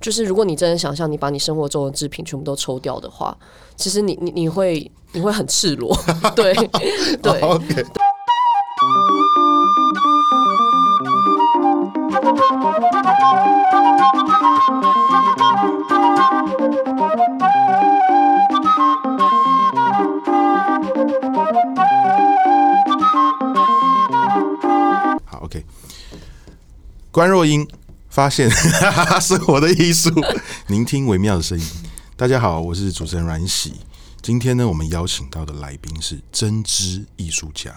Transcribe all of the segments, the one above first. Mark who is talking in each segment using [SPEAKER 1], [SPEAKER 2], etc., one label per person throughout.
[SPEAKER 1] 就是如果你真的想象你把你生活中的制品全部都抽掉的话，其实你你你会你会很赤裸，对 对。ok
[SPEAKER 2] 好，OK。关若英发现 生活的艺术，聆听微妙的声音。大家好，我是主持人阮喜。今天呢，我们邀请到的来宾是针织艺术家，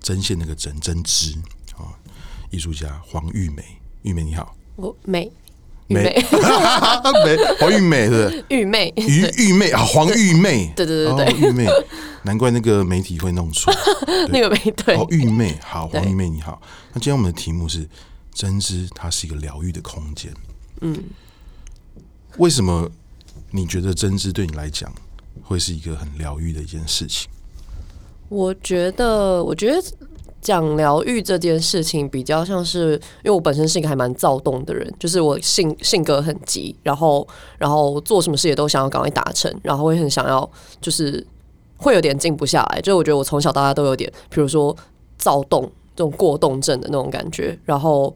[SPEAKER 2] 针线那个针针织。啊，艺术家黄玉梅。玉梅你好，
[SPEAKER 1] 我美。
[SPEAKER 2] 美。美。黄玉美是
[SPEAKER 1] 玉妹。
[SPEAKER 2] 玉玉妹啊，黄玉妹，
[SPEAKER 1] 对对对对，
[SPEAKER 2] 玉妹，难怪那个媒体会弄错。
[SPEAKER 1] 那个媒对。
[SPEAKER 2] 哦，玉妹。好，黄玉妹你好。那今天我们的题目是针织，它是一个疗愈的空间。嗯，为什么你觉得针织对你来讲会是一个很疗愈的一件事情？
[SPEAKER 1] 我觉得，我觉得。讲疗愈这件事情，比较像是因为我本身是一个还蛮躁动的人，就是我性性格很急，然后然后做什么事也都想要赶快达成，然后会很想要，就是会有点静不下来。就是我觉得我从小到大都有点，比如说躁动这种过动症的那种感觉。然后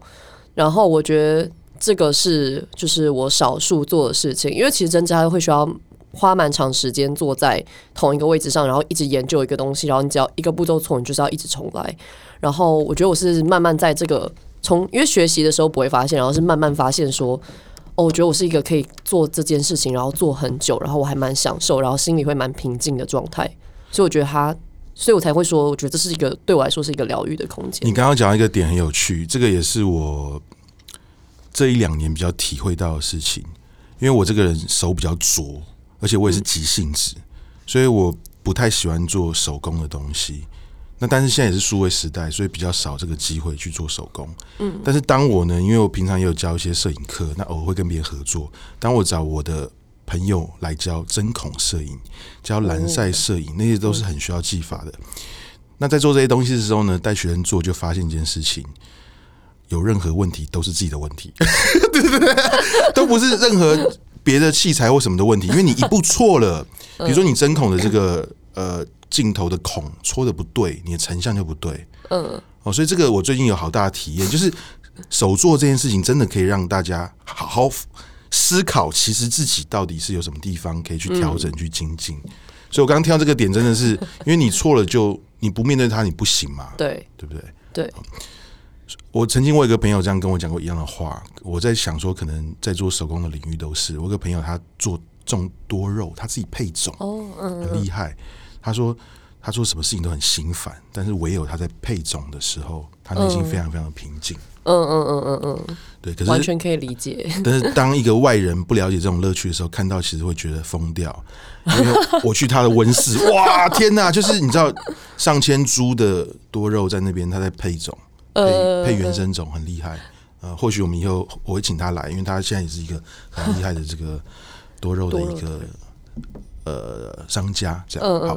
[SPEAKER 1] 然后我觉得这个是就是我少数做的事情，因为其实针织它会需要。花蛮长时间坐在同一个位置上，然后一直研究一个东西，然后你只要一个步骤错，你就是要一直重来。然后我觉得我是慢慢在这个从，因为学习的时候不会发现，然后是慢慢发现说，哦，我觉得我是一个可以做这件事情，然后做很久，然后我还蛮享受，然后心里会蛮平静的状态。所以我觉得他，所以我才会说，我觉得这是一个对我来说是一个疗愈的空间。
[SPEAKER 2] 你刚刚讲到一个点很有趣，这个也是我这一两年比较体会到的事情，因为我这个人手比较拙。而且我也是急性子，所以我不太喜欢做手工的东西。那但是现在也是数位时代，所以比较少这个机会去做手工。嗯，但是当我呢，因为我平常也有教一些摄影课，那偶尔会跟别人合作。当我找我的朋友来教针孔摄影、教蓝晒摄影，那些都是很需要技法的。那在做这些东西的时候呢，带学生做，就发现一件事情：有任何问题都是自己的问题，对对对，都不是任何。别的器材或什么的问题，因为你一步错了，比如说你针孔的这个呃镜头的孔戳的不对，你的成像就不对。嗯，哦，所以这个我最近有好大的体验，就是手做这件事情真的可以让大家好好思考，其实自己到底是有什么地方可以去调整、去精进。所以我刚刚听到这个点，真的是 因为你错了，就你不面对它，你不行嘛？
[SPEAKER 1] 对，
[SPEAKER 2] 对不对？
[SPEAKER 1] 对。
[SPEAKER 2] 我曾经我有个朋友这样跟我讲过一样的话，我在想说，可能在做手工的领域都是。我有个朋友他做种多肉，他自己配种，哦，很厉害。他说他做什么事情都很心烦，但是唯有他在配种的时候，他内心非常非常的平静。
[SPEAKER 1] 嗯嗯嗯嗯嗯，
[SPEAKER 2] 对，可是
[SPEAKER 1] 完全可以理解。
[SPEAKER 2] 但是当一个外人不了解这种乐趣的时候，看到其实会觉得疯掉。因为我去他的温室，哇，天哪！就是你知道上千株的多肉在那边，他在配种。配配原生种很厉害，呃，或许我们以后我会请他来，因为他现在也是一个很厉害的这个多肉的一个呃商家，这样好。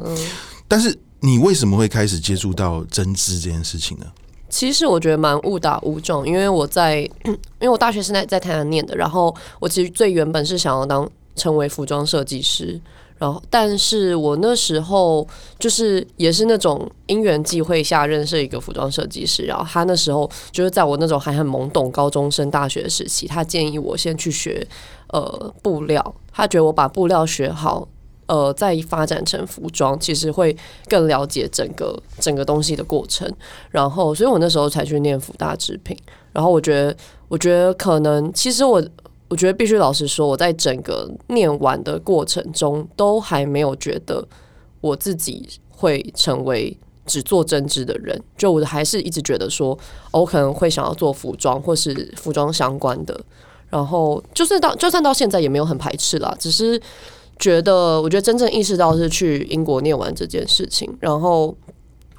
[SPEAKER 2] 但是你为什么会开始接触到针织这件事情呢？
[SPEAKER 1] 其实我觉得蛮误打误撞，因为我在 因为我大学是在在台南念的，然后我其实最原本是想要当成为服装设计师。然后，但是我那时候就是也是那种因缘际会下认识一个服装设计师，然后他那时候就是在我那种还很懵懂高中生大学时期，他建议我先去学呃布料，他觉得我把布料学好，呃，再发展成服装，其实会更了解整个整个东西的过程。然后，所以我那时候才去念辅大织品。然后，我觉得，我觉得可能其实我。我觉得必须老实说，我在整个念完的过程中，都还没有觉得我自己会成为只做针织的人。就我还是一直觉得说，我可能会想要做服装或是服装相关的。然后，就算到就算到现在也没有很排斥啦，只是觉得，我觉得真正意识到是去英国念完这件事情，然后。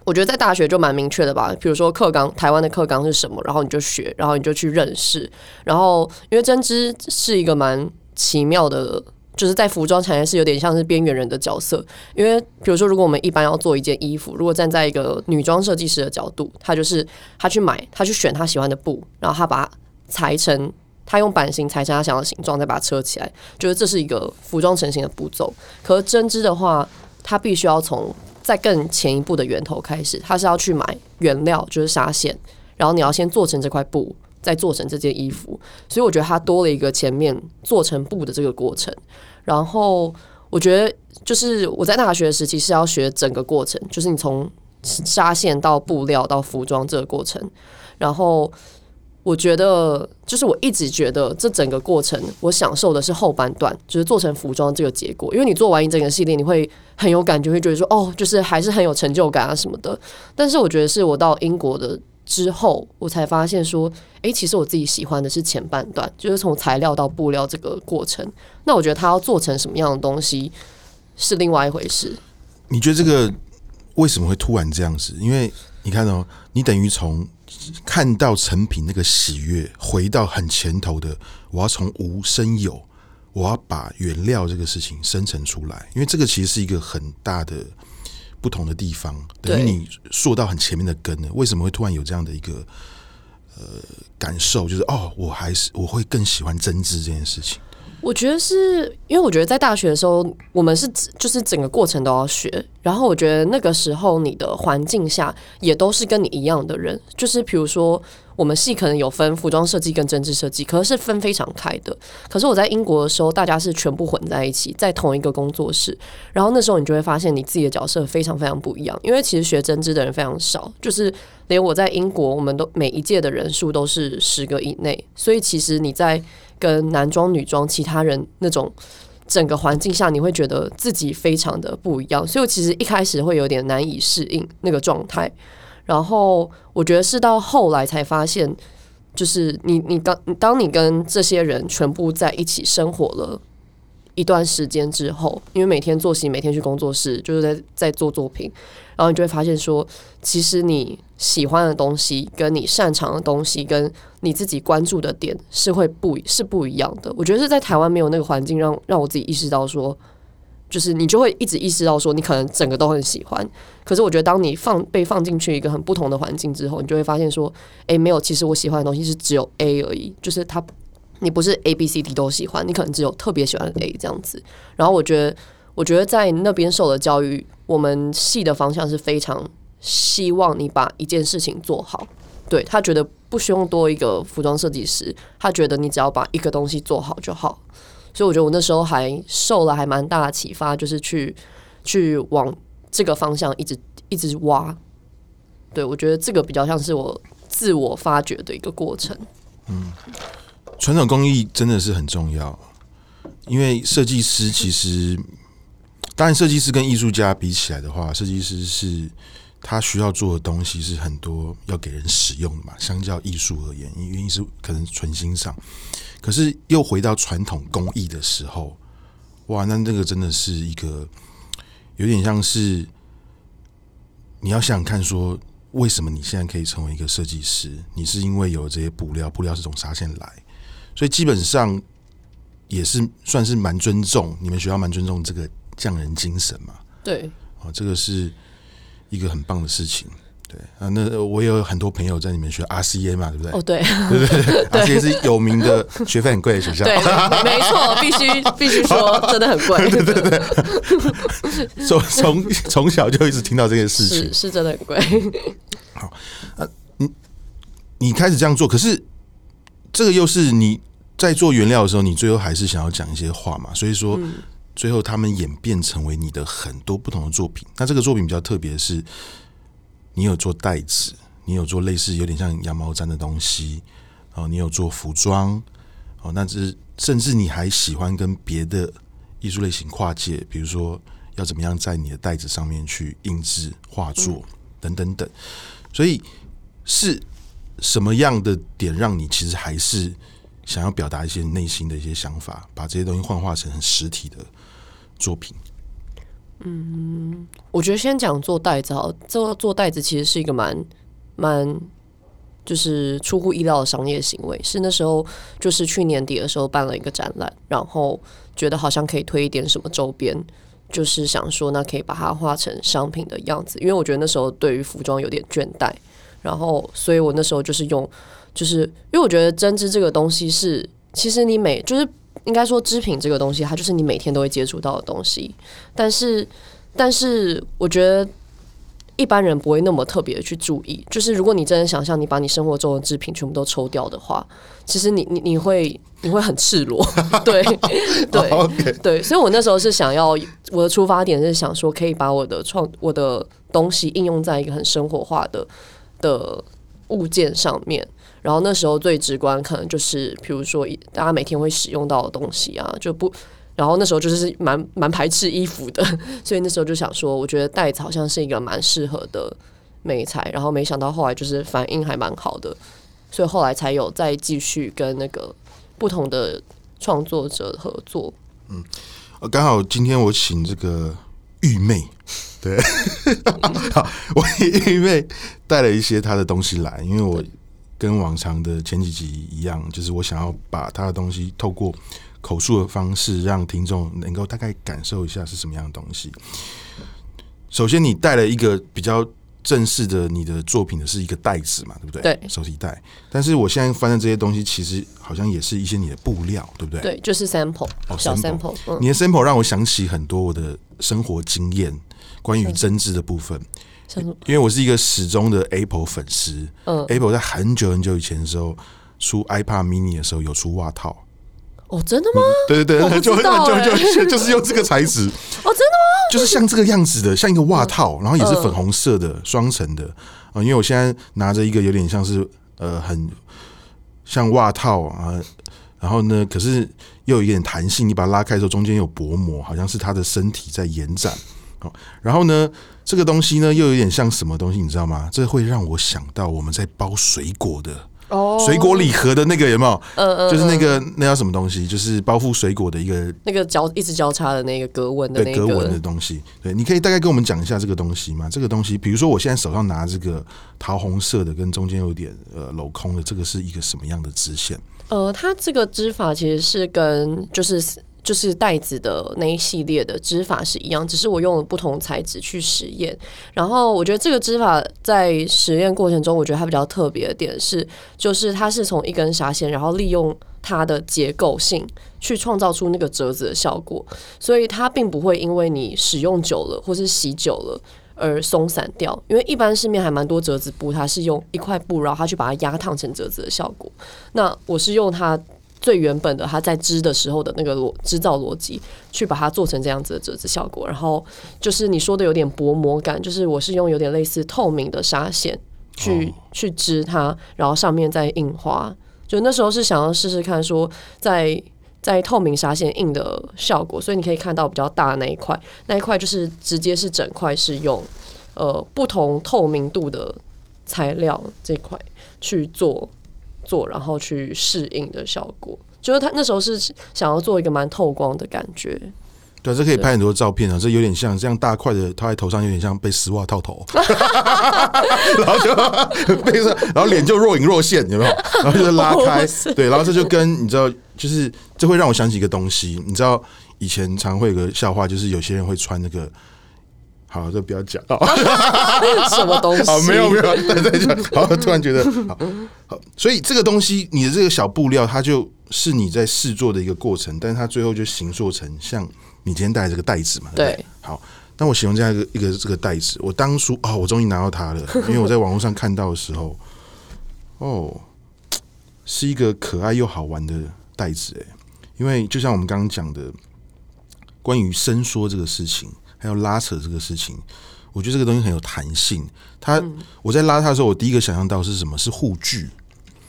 [SPEAKER 1] 我觉得在大学就蛮明确的吧，比如说课纲，台湾的课纲是什么，然后你就学，然后你就去认识。然后因为针织是一个蛮奇妙的，就是在服装产业是有点像是边缘人的角色。因为比如说，如果我们一般要做一件衣服，如果站在一个女装设计师的角度，他就是他去买，他去选他喜欢的布，然后他把它裁成他用版型裁成他想要的形状，再把它车起来，觉得这是一个服装成型的步骤。可是针织的话，它必须要从再更前一步的源头开始，它是要去买原料，就是纱线，然后你要先做成这块布，再做成这件衣服。所以我觉得它多了一个前面做成布的这个过程。然后我觉得就是我在大学时期是要学整个过程，就是你从纱线到布料到服装这个过程，然后我觉得就是我一直觉得这整个过程我享受的是后半段，就是做成服装这个结果。因为你做完一整个系列，你会很有感觉，会觉得说哦，就是还是很有成就感啊什么的。但是我觉得是我到英国的之后，我才发现说，诶，其实我自己喜欢的是前半段，就是从材料到布料这个过程。那我觉得它要做成什么样的东西是另外一回事。
[SPEAKER 2] 你觉得这个？为什么会突然这样子？因为你看哦，你等于从看到成品那个喜悦，回到很前头的，我要从无生有，我要把原料这个事情生成出来。因为这个其实是一个很大的不同的地方，等于你说到很前面的根了。为什么会突然有这样的一个呃感受？就是哦，我还是我会更喜欢针织这件事情。
[SPEAKER 1] 我觉得是因为我觉得在大学的时候，我们是就是整个过程都要学。然后我觉得那个时候你的环境下也都是跟你一样的人，就是比如说我们系可能有分服装设计跟针织设计，可是分非常开的。可是我在英国的时候，大家是全部混在一起，在同一个工作室。然后那时候你就会发现你自己的角色非常非常不一样，因为其实学针织的人非常少，就是连我在英国，我们都每一届的人数都是十个以内，所以其实你在。跟男装、女装、其他人那种整个环境下，你会觉得自己非常的不一样，所以我其实一开始会有点难以适应那个状态。然后我觉得是到后来才发现，就是你你当当你跟这些人全部在一起生活了一段时间之后，因为每天作息，每天去工作室，就是在在做作品，然后你就会发现说，其实你喜欢的东西，跟你擅长的东西，跟你自己关注的点是会不是不一样的。我觉得是在台湾没有那个环境让让我自己意识到说，就是你就会一直意识到说，你可能整个都很喜欢。可是我觉得当你放被放进去一个很不同的环境之后，你就会发现说，哎，没有，其实我喜欢的东西是只有 A 而已，就是它。你不是 A B C D 都喜欢，你可能只有特别喜欢 A 这样子。然后我觉得，我觉得在那边受的教育，我们系的方向是非常希望你把一件事情做好。对，他觉得不需要多一个服装设计师，他觉得你只要把一个东西做好就好。所以我觉得我那时候还受了还蛮大的启发，就是去去往这个方向一直一直挖。对，我觉得这个比较像是我自我发掘的一个过程。嗯。
[SPEAKER 2] 传统工艺真的是很重要，因为设计师其实，当然设计师跟艺术家比起来的话，设计师是他需要做的东西是很多要给人使用的嘛。相较艺术而言，因为艺术可能纯欣赏，可是又回到传统工艺的时候，哇，那这个真的是一个有点像是你要想想看，说为什么你现在可以成为一个设计师？你是因为有这些布料，布料是从纱线来。所以基本上也是算是蛮尊重你们学校，蛮尊重这个匠人精神嘛。
[SPEAKER 1] 对，
[SPEAKER 2] 哦，这个是一个很棒的事情。对啊，那我也有很多朋友在你们学 RCA 嘛，对不对？
[SPEAKER 1] 哦，对，
[SPEAKER 2] 对对 对，RCA 是有名的学费很贵的学校。
[SPEAKER 1] 对，没错，必须 必须说，真的很贵。
[SPEAKER 2] 对对对，从从从小就一直听到这件事情，
[SPEAKER 1] 是是真的很贵。
[SPEAKER 2] 好，啊，你你开始这样做，可是这个又是你。在做原料的时候，你最后还是想要讲一些话嘛？所以说，最后他们演变成为你的很多不同的作品。那这个作品比较特别的是，你有做袋子，你有做类似有点像羊毛毡的东西哦，你有做服装哦，那这甚至你还喜欢跟别的艺术类型跨界，比如说要怎么样在你的袋子上面去印制画作等等等。所以是什么样的点让你其实还是？想要表达一些内心的一些想法，把这些东西幻化成实体的作品。
[SPEAKER 1] 嗯，我觉得先讲做袋子好，做做袋子其实是一个蛮蛮就是出乎意料的商业行为。是那时候就是去年底的时候办了一个展览，然后觉得好像可以推一点什么周边，就是想说那可以把它画成商品的样子。因为我觉得那时候对于服装有点倦怠，然后所以我那时候就是用。就是因为我觉得针织这个东西是其实你每就是应该说织品这个东西，它就是你每天都会接触到的东西。但是，但是我觉得一般人不会那么特别的去注意。就是如果你真的想象你把你生活中的织品全部都抽掉的话，其实你你你会你会很赤裸。对 对、oh. 对，所以我那时候是想要我的出发点是想说，可以把我的创我的东西应用在一个很生活化的的物件上面。然后那时候最直观可能就是，比如说大家每天会使用到的东西啊，就不，然后那时候就是蛮蛮排斥衣服的，所以那时候就想说，我觉得袋子好像是一个蛮适合的美材，然后没想到后来就是反应还蛮好的，所以后来才有再继续跟那个不同的创作者合作。
[SPEAKER 2] 嗯，刚好今天我请这个玉妹，对，好，我玉妹带了一些她的东西来，因为我。跟往常的前几集一样，就是我想要把他的东西透过口述的方式，让听众能够大概感受一下是什么样的东西。首先，你带了一个比较正式的你的作品的是一个袋子嘛，对不对？
[SPEAKER 1] 对，
[SPEAKER 2] 手提袋。但是我现在翻的这些东西，其实好像也是一些你的布料，对不对？
[SPEAKER 1] 对，就是 sample，哦，小 sample。嗯，
[SPEAKER 2] 你的 sample 让我想起很多我的生活经验，关于针织的部分。因为我是一个始终的 Apple 粉丝，嗯，Apple 在很久很久以前的时候出 iPad Mini 的时候有出袜套，
[SPEAKER 1] 哦，真的吗？
[SPEAKER 2] 嗯、对对对，就就就就是用这个材质，
[SPEAKER 1] 哦，真的吗？
[SPEAKER 2] 就是像这个样子的，像一个袜套，然后也是粉红色的双层的啊。因为我现在拿着一个有点像是呃很像袜套啊，然后呢，可是又有一点弹性，你把它拉开的时候中间有薄膜，好像是它的身体在延展。然后呢，这个东西呢，又有点像什么东西，你知道吗？这会让我想到我们在包水果的哦，水果礼盒的那个有没有？嗯嗯，就是那个那叫什么东西？就是包覆水果的一个
[SPEAKER 1] 那个交一直交叉的那个格纹的那个
[SPEAKER 2] 格纹的东西。对，你可以大概跟我们讲一下这个东西吗？这个东西，比如说我现在手上拿这个桃红色的，跟中间有点呃镂空的，这个是一个什么样的支线？
[SPEAKER 1] 呃，它这个织法其实是跟就是。就是袋子的那一系列的织法是一样，只是我用了不同材质去实验。然后我觉得这个织法在实验过程中，我觉得它比较特别的点是，就是它是从一根纱线，然后利用它的结构性去创造出那个折子的效果，所以它并不会因为你使用久了或是洗久了而松散掉。因为一般市面还蛮多折子布，它是用一块布，然后它去把它压烫成折子的效果。那我是用它。最原本的，它在织的时候的那个逻制造逻辑，去把它做成这样子的折子效果。然后就是你说的有点薄膜感，就是我是用有点类似透明的纱线去、oh. 去织它，然后上面再印花。就那时候是想要试试看，说在在透明纱线印的效果。所以你可以看到比较大的那一块，那一块就是直接是整块是用呃不同透明度的材料这块去做。做然后去适应的效果，就是他那时候是想要做一个蛮透光的感觉。
[SPEAKER 2] 对，这可以拍很多照片啊，这有点像这样大块的套在头上，有点像被丝袜套头，然后就被上，然后脸就若隐若现，有没有？然后就拉 开，对，然后这就跟你知道，就是这会让我想起一个东西，你知道以前常会有个笑话，就是有些人会穿那个。好，这不要讲。
[SPEAKER 1] 什么东西？
[SPEAKER 2] 好，没有没有，再再讲。好，突然觉得好，好，所以这个东西，你的这个小布料，它就是你在试做的一个过程，但是它最后就形塑成像你今天带的这个袋子嘛。对，对。好，那我形容这样一个一个这个袋子，我当初哦，我终于拿到它了，因为我在网络上看到的时候，哦，是一个可爱又好玩的袋子哎，因为就像我们刚刚讲的，关于伸缩这个事情。还有拉扯这个事情，我觉得这个东西很有弹性。它，嗯、我在拉它的时候，我第一个想象到是什么？是护具。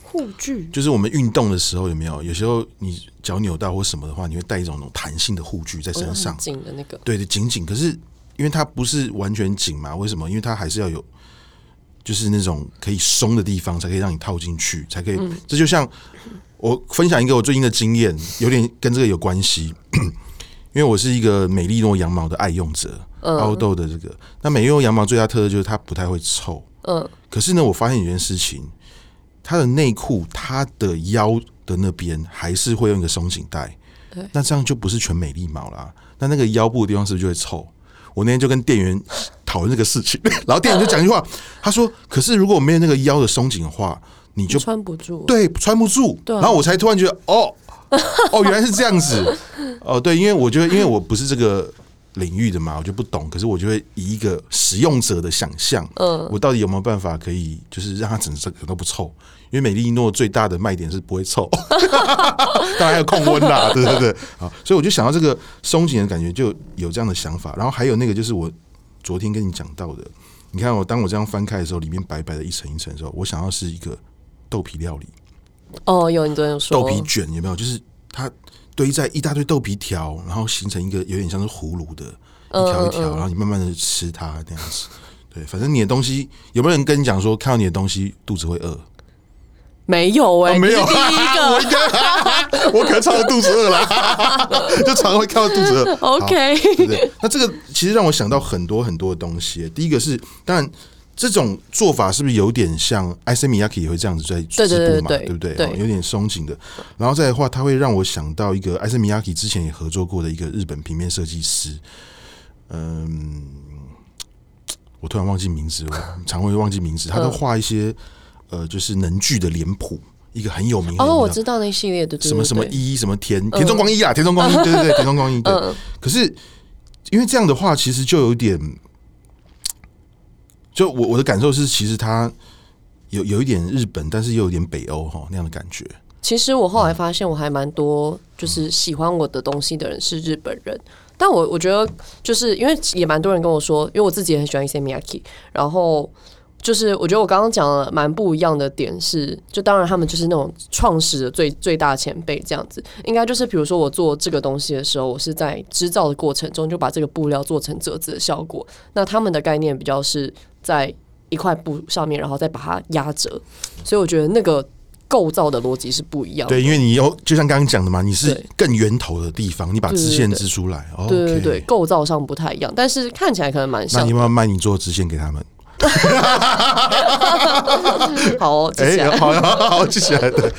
[SPEAKER 1] 护具
[SPEAKER 2] 就是我们运动的时候有没有？有时候你脚扭到或什么的话，你会带一种那种弹性的护具在身上，
[SPEAKER 1] 紧的那个。
[SPEAKER 2] 对的，紧紧。可是因为它不是完全紧嘛？为什么？因为它还是要有，就是那种可以松的地方，才可以让你套进去，才可以。嗯、这就像我分享一个我最近的经验，有点跟这个有关系。因为我是一个美丽诺羊毛的爱用者，凹豆的这个。那美丽诺羊毛最大特色就是它不太会臭。嗯。可是呢，我发现一件事情，它的内裤，它的腰的那边还是会用一个松紧带。对。那这样就不是全美丽毛啦。那那个腰部的地方是不是就会臭？我那天就跟店员讨论这个事情，然后店员就讲一句话，他说：“可是如果没有那个腰的松紧的话，你就
[SPEAKER 1] 穿不住。”
[SPEAKER 2] 对，穿不住。对。然后我才突然觉得，哦。哦，原来是这样子。哦，对，因为我觉得，因为我不是这个领域的嘛，我就不懂。可是我就会以一个使用者的想象，嗯，我到底有没有办法可以，就是让它整个都不臭？因为美丽诺最大的卖点是不会臭，当然还有控温啦，对对对。好，所以我就想到这个松紧的感觉，就有这样的想法。然后还有那个，就是我昨天跟你讲到的，你看我当我这样翻开的时候，里面白白的一层一层的时候，我想要是一个豆皮料理。
[SPEAKER 1] 哦，有你昨天有说
[SPEAKER 2] 豆皮卷有没有？就是它堆在一大堆豆皮条，然后形成一个有点像是葫芦的一条一条，然后你慢慢的吃它那样子。对，反正你的东西有没有人跟你讲说，看到你的东西肚子会饿？
[SPEAKER 1] 没有哎、欸，
[SPEAKER 2] 没有。
[SPEAKER 1] 第一个，
[SPEAKER 2] 我应该，我可能常常肚子饿了，就常常会看到肚子饿。
[SPEAKER 1] OK，
[SPEAKER 2] 对对？那这个其实让我想到很多很多的东西。第一个是，当然这种做法是不是有点像艾森米亚克也会这样子在织布嘛？对不对？对，有点松紧的。然后再的话，它会让我想到一个艾森米亚克之前也合作过的一个日本平面设计师。嗯，我突然忘记名字了，常会忘记名字。他都画一些。呃，就是能剧的脸谱，一个很有名的
[SPEAKER 1] 哦，我知道那一系列的
[SPEAKER 2] 什么什么一什么田田中光一啊，田中光一，对对对，田中光一。对，可是因为这样的话，其实就有点，就我我的感受是，其实他有有一点日本，但是又有点北欧哈那样的感觉。
[SPEAKER 1] 其实我后来发现，我还蛮多就是喜欢我的东西的人是日本人，但我我觉得就是因为也蛮多人跟我说，因为我自己也很喜欢 Issey Miyake，然后。就是我觉得我刚刚讲的蛮不一样的点是，就当然他们就是那种创始的最最大前辈这样子，应该就是比如说我做这个东西的时候，我是在制造的过程中就把这个布料做成折子的效果。那他们的概念比较是在一块布上面，然后再把它压折，所以我觉得那个构造的逻辑是不一样的。
[SPEAKER 2] 对，因为你有就像刚刚讲的嘛，你是更源头的地方，你把支线织出来，对对对，
[SPEAKER 1] 对对对，构造上不太一样，但是看起来可能蛮像。
[SPEAKER 2] 那你要不要卖你做支线给他们？
[SPEAKER 1] 好、哦，哎、欸，
[SPEAKER 2] 好，好，好，记起来的。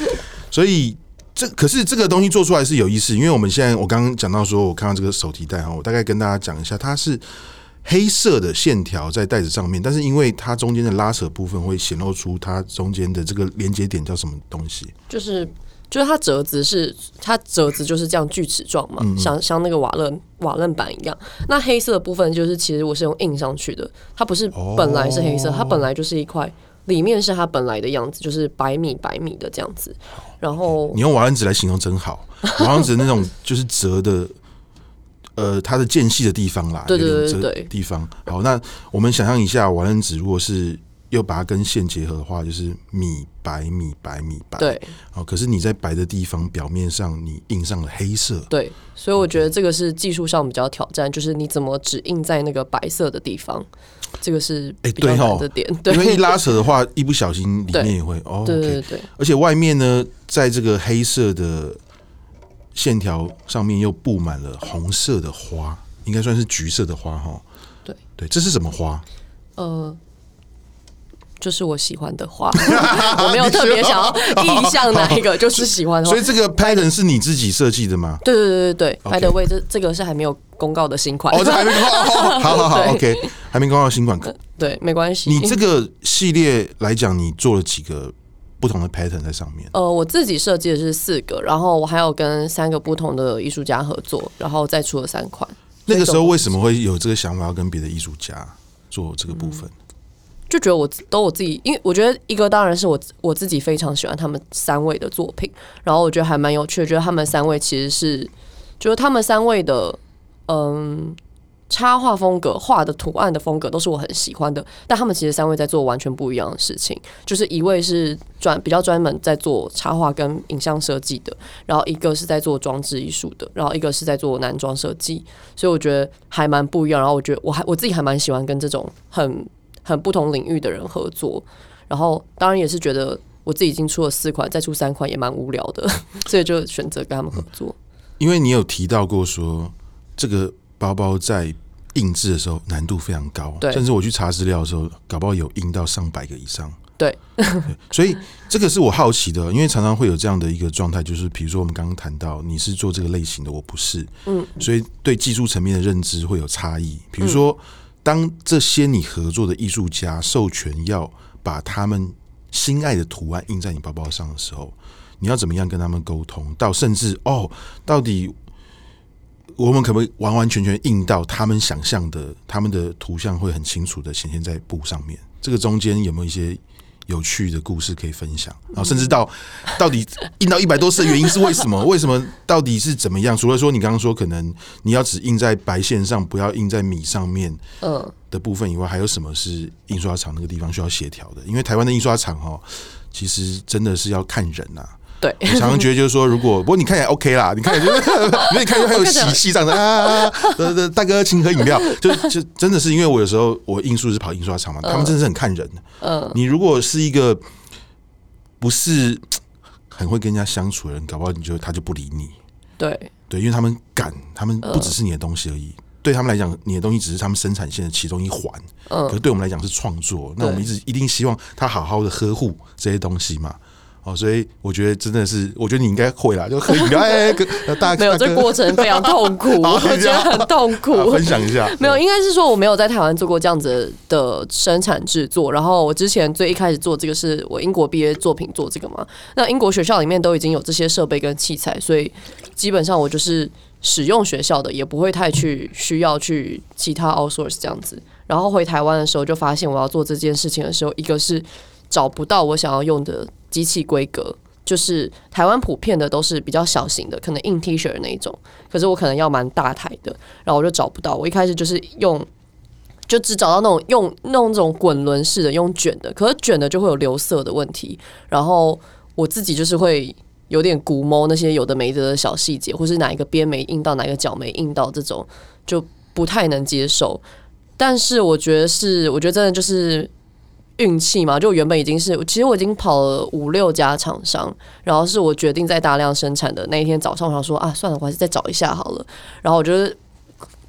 [SPEAKER 2] 所以这可是这个东西做出来是有意思，因为我们现在我刚刚讲到说，我看到这个手提袋哈，我大概跟大家讲一下，它是黑色的线条在袋子上面，但是因为它中间的拉扯部分会显露出它中间的这个连接点叫什么东西？
[SPEAKER 1] 就是。就是它折子是它折子就是这样锯齿状嘛，嗯嗯像像那个瓦楞瓦楞板一样。那黑色的部分就是其实我是用印上去的，它不是本来是黑色，它本来就是一块，里面是它本来的样子，就是白米白米的这样子。然后
[SPEAKER 2] 你用瓦楞纸来形容真好，瓦楞纸那种就是折的，呃，它的间隙的地方啦，
[SPEAKER 1] 对对对
[SPEAKER 2] 地方。好，那我们想象一下，瓦楞纸如果是。又把它跟线结合的话，就是米白米白米白。对，好，可是你在白的地方表面上你印上了黑色。
[SPEAKER 1] 对，所以我觉得这个是技术上比较挑战，就是你怎么只印在那个白色的地方，这个是哎对哈的点。对，
[SPEAKER 2] 因为一拉扯的话，一不小心里面也会哦。对对对。而且外面呢，在这个黑色的线条上面又布满了红色的花，应该算是橘色的花哈。对对，这是什么花？呃。
[SPEAKER 1] 就是我喜欢的花，我没有特别想要印象哪一个，就是喜欢的花。
[SPEAKER 2] 所以这个 pattern 是你自己设计的吗？
[SPEAKER 1] 对对对对对，by the way，这这个是还没有公告的新款。
[SPEAKER 2] 哦，这还没公告，好好好，OK，还没公告新款。
[SPEAKER 1] 对，没关系。
[SPEAKER 2] 你这个系列来讲，你做了几个不同的 pattern 在上面？
[SPEAKER 1] 呃，我自己设计的是四个，然后我还有跟三个不同的艺术家合作，然后再出了三款。
[SPEAKER 2] 那个时候为什么会有这个想法要跟别的艺术家做这个部分？
[SPEAKER 1] 就觉得我都我自己，因为我觉得一个当然是我我自己非常喜欢他们三位的作品，然后我觉得还蛮有趣的，觉得他们三位其实是，就是他们三位的嗯插画风格、画的图案的风格都是我很喜欢的，但他们其实三位在做完全不一样的事情，就是一位是专比较专门在做插画跟影像设计的，然后一个是在做装置艺术的，然后一个是在做男装设计，所以我觉得还蛮不一样，然后我觉得我还我自己还蛮喜欢跟这种很。很不同领域的人合作，然后当然也是觉得我自己已经出了四款，再出三款也蛮无聊的，所以就选择跟他们合作。
[SPEAKER 2] 因为你有提到过说，这个包包在印制的时候难度非常高，对，甚至我去查资料的时候，搞不好有印到上百个以上。对，所以这个是我好奇的，因为常常会有这样的一个状态，就是比如说我们刚刚谈到你是做这个类型的，我不是，嗯，所以对技术层面的认知会有差异，比如说。嗯当这些你合作的艺术家授权要把他们心爱的图案印在你包包上的时候，你要怎么样跟他们沟通？到甚至哦，到底我们可不可以完完全全印到他们想象的，他们的图像会很清楚的显现在布上面？这个中间有没有一些？有趣的故事可以分享，然后甚至到到底印到一百多次的原因是为什么？为什么到底是怎么样？除了说你刚刚说可能你要只印在白线上，不要印在米上面，嗯的部分以外，还有什么是印刷厂那个地方需要协调的？因为台湾的印刷厂哦，其实真的是要看人呐、啊。
[SPEAKER 1] 对，
[SPEAKER 2] 我常常觉得就是说，如果不过你看起来 OK 啦，你看起来就是，因为你看起来还有喜气这样的啊，大哥请喝饮料，就就真的是因为我有时候我印书是跑印刷厂嘛，他们真的是很看人的。嗯，你如果是一个不是很会跟人家相处的人，搞不好你就他就不理你。
[SPEAKER 1] 对
[SPEAKER 2] 对，因为他们敢，他们不只是你的东西而已，对他们来讲，你的东西只是他们生产线的其中一环。嗯，可是对我们来讲是创作，那我们一直一定希望他好好的呵护这些东西嘛。哦，所以我觉得真的是，我觉得你应该会啦，就喝饮料，哎，大家
[SPEAKER 1] 没有，这过程非常痛苦，我觉得很痛苦。
[SPEAKER 2] 分享一下，
[SPEAKER 1] 没有，应该是说我没有在台湾做过这样子的生产制作。然后我之前最一开始做这个是我英国毕业作品做这个嘛，那英国学校里面都已经有这些设备跟器材，所以基本上我就是使用学校的，也不会太去需要去其他 outsource 这样子。然后回台湾的时候就发现，我要做这件事情的时候，一个是找不到我想要用的。机器规格就是台湾普遍的都是比较小型的，可能印 T 恤的那一种。可是我可能要蛮大台的，然后我就找不到。我一开始就是用，就只找到那种用那种滚轮式的，用卷的。可是卷的就会有留色的问题。然后我自己就是会有点估摸那些有的没的的小细节，或是哪一个边没印到，哪一个角没印到，这种就不太能接受。但是我觉得是，我觉得真的就是。运气嘛，就原本已经是，其实我已经跑了五六家厂商，然后是我决定在大量生产的那一天早上，我想说啊，算了，我还是再找一下好了。然后我就是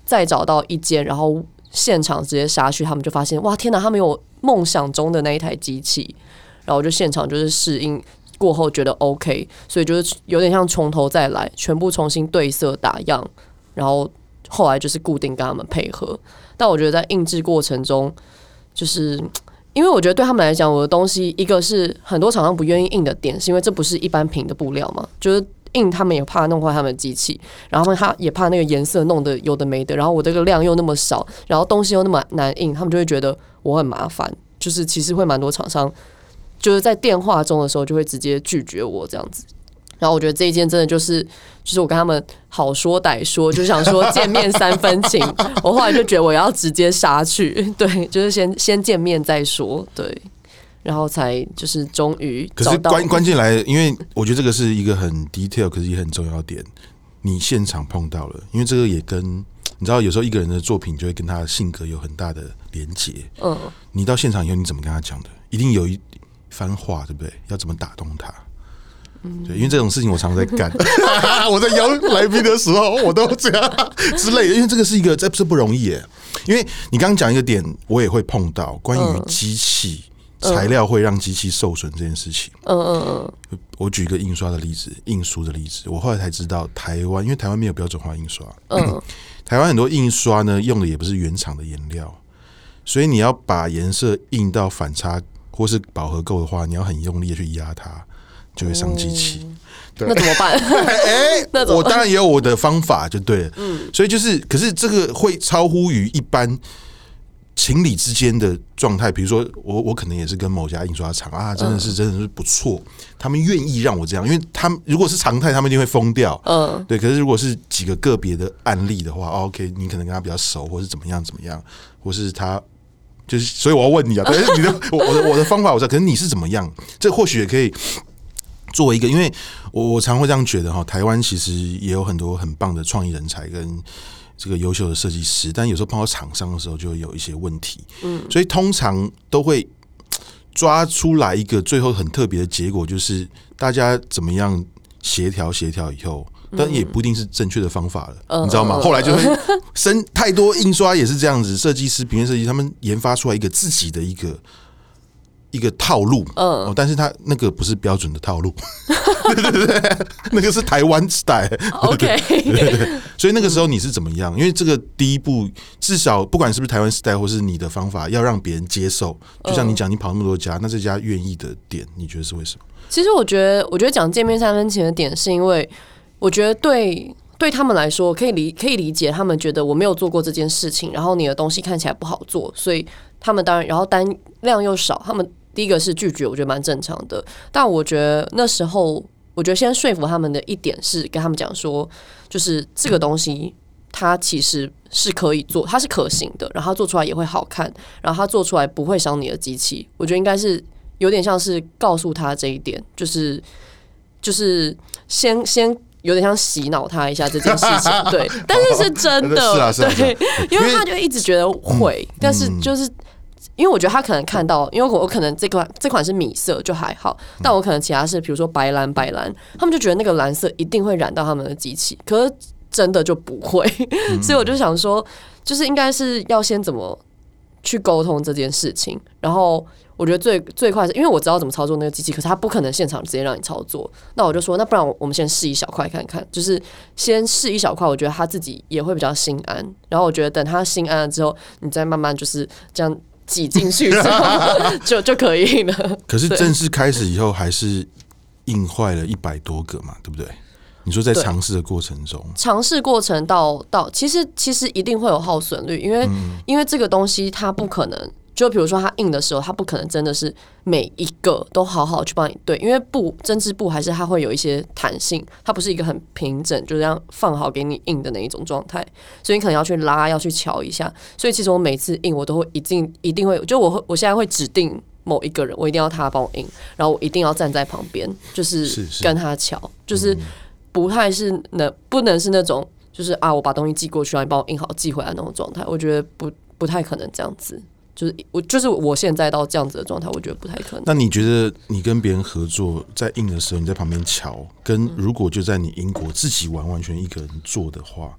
[SPEAKER 1] 再找到一间，然后现场直接杀去，他们就发现哇，天哪，他们有梦想中的那一台机器。然后我就现场就是试印过后觉得 OK，所以就是有点像从头再来，全部重新对色打样，然后后来就是固定跟他们配合。但我觉得在印制过程中，就是。因为我觉得对他们来讲，我的东西一个是很多厂商不愿意印的点，是因为这不是一般平的布料嘛，就是印他们也怕弄坏他们的机器，然后他也怕那个颜色弄得有的没的，然后我这个量又那么少，然后东西又那么难印，他们就会觉得我很麻烦，就是其实会蛮多厂商就是在电话中的时候就会直接拒绝我这样子。然后我觉得这一件真的就是，就是我跟他们好说歹说，就想说见面三分情。我后来就觉得我要直接杀去，对，就是先先见面再说，对，然后才就是终于。
[SPEAKER 2] 可是关关键来，因为我觉得这个是一个很 detail，可是也很重要点。你现场碰到了，因为这个也跟你知道，有时候一个人的作品就会跟他的性格有很大的连结。嗯，你到现场以后，你怎么跟他讲的？一定有一番话，对不对？要怎么打动他？对，因为这种事情我常常在干。我在邀来宾的时候，我都这样之类的。因为这个是一个，这不是不容易耶。因为你刚刚讲一个点，我也会碰到关于机器材料会让机器受损这件事情。嗯嗯嗯。我举一个印刷的例子，印书的例子。我后来才知道，台湾因为台湾没有标准化印刷。嗯。台湾很多印刷呢，用的也不是原厂的颜料，所以你要把颜色印到反差或是饱和够的话，你要很用力的去压它。就会伤机器，对，
[SPEAKER 1] 那怎么办？
[SPEAKER 2] 哎，那我当然也有我的方法，就对了。嗯，所以就是，可是这个会超乎于一般情理之间的状态。比如说，我我可能也是跟某家印刷厂啊，真的是真的是不错，他们愿意让我这样，因为他们如果是常态，他们一定会疯掉。嗯，对。可是如果是几个个别的案例的话，OK，你可能跟他比较熟，或是怎么样怎么样，或是他就是，所以我要问你啊，可是你的 我我的我的方法我知道，可是你是怎么样？这或许也可以。作为一个，因为我我常会这样觉得哈，台湾其实也有很多很棒的创意人才跟这个优秀的设计师，但有时候碰到厂商的时候，就会有一些问题。嗯，所以通常都会抓出来一个最后很特别的结果，就是大家怎么样协调协调以后，但也不一定是正确的方法了，你知道吗？后来就会 生太多印刷也是这样子，设计师、平面设计他们研发出来一个自己的一个。一个套路，
[SPEAKER 1] 嗯、
[SPEAKER 2] 哦，但是他那个不是标准的套路，对对对，那个是台湾 style，OK，对对对，所以那个时候你是怎么样？因为这个第一步，至少不管是不是台湾 style，或是你的方法，要让别人接受。就像你讲，你跑那么多家，那这家愿意的点，你觉得是为什么？
[SPEAKER 1] 其实我觉得，我觉得讲见面三分情的点，是因为我觉得对对他们来说，可以理可以理解，他们觉得我没有做过这件事情，然后你的东西看起来不好做，所以他们当然，然后单量又少，他们。第一个是拒绝，我觉得蛮正常的。但我觉得那时候，我觉得先说服他们的一点是跟他们讲说，就是这个东西它其实是可以做，它是可行的，然后做出来也会好看，然后它做出来不会伤你的机器。我觉得应该是有点像是告诉他这一点，就是就是先先有点像洗脑他一下这件事情。对，但是是真的，对，因为他就一直觉得会，但是就是。因为我觉得他可能看到，因为我我可能这款这款是米色就还好，但我可能其他是比如说白蓝白蓝，他们就觉得那个蓝色一定会染到他们的机器，可是真的就不会，所以我就想说，就是应该是要先怎么去沟通这件事情，然后我觉得最最快是因为我知道怎么操作那个机器，可是他不可能现场直接让你操作，那我就说，那不然我们先试一小块看看，就是先试一小块，我觉得他自己也会比较心安，然后我觉得等他心安了之后，你再慢慢就是这样。挤进去 就就可以了。
[SPEAKER 2] 可是正式开始以后，还是印坏了一百多个嘛，对不对？你说在尝试的过程中，
[SPEAKER 1] 尝试过程到到，其实其实一定会有耗损率，因为、嗯、因为这个东西它不可能。就比如说，它印的时候，它不可能真的是每一个都好好去帮你对，因为布针织布还是它会有一些弹性，它不是一个很平整就这样放好给你印的那一种状态，所以你可能要去拉，要去瞧一下。所以其实我每次印，我都会一定一定会，就我会我现在会指定某一个人，我一定要他帮我印，然后我一定要站在旁边，就是跟他瞧，就是不太是能不能是那种就是啊，我把东西寄过去，让你帮我印好寄回来那种状态，我觉得不不太可能这样子。就是我，就是我现在到这样子的状态，我觉得不太可能。
[SPEAKER 2] 那你觉得你跟别人合作在印的时候，你在旁边瞧，跟如果就在你英国自己完完全一个人做的话，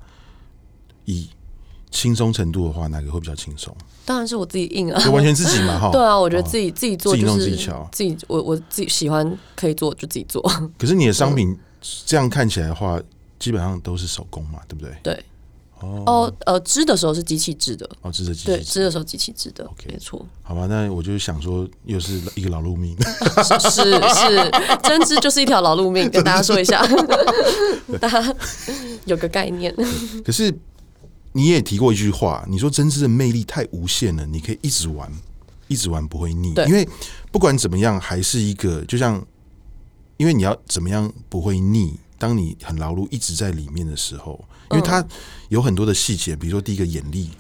[SPEAKER 2] 以轻松程度的话，哪个会比较轻松？
[SPEAKER 1] 当然是我自己印啊，
[SPEAKER 2] 就完全自己嘛，哈。
[SPEAKER 1] 对啊，我觉得自己自己做，就是
[SPEAKER 2] 自己瞧，
[SPEAKER 1] 自己我我自己喜欢可以做就自己做。
[SPEAKER 2] 可是你的商品这样看起来的话，基本上都是手工嘛，对不对？
[SPEAKER 1] 对。哦，呃，织的时候是机器织的，
[SPEAKER 2] 哦，织的机器，
[SPEAKER 1] 对，织的时候机器织的，OK，没错。
[SPEAKER 2] 好吧，那我就想说，又是一个劳碌命，
[SPEAKER 1] 是是，针织就是一条劳碌命，跟大家说一下，大家有个概念。
[SPEAKER 2] 可是你也提过一句话，你说针织的魅力太无限了，你可以一直玩，一直玩不会腻，对因为不管怎么样，还是一个，就像，因为你要怎么样不会腻。当你很劳碌一直在里面的时候，因为它有很多的细节，比如说第一个眼力，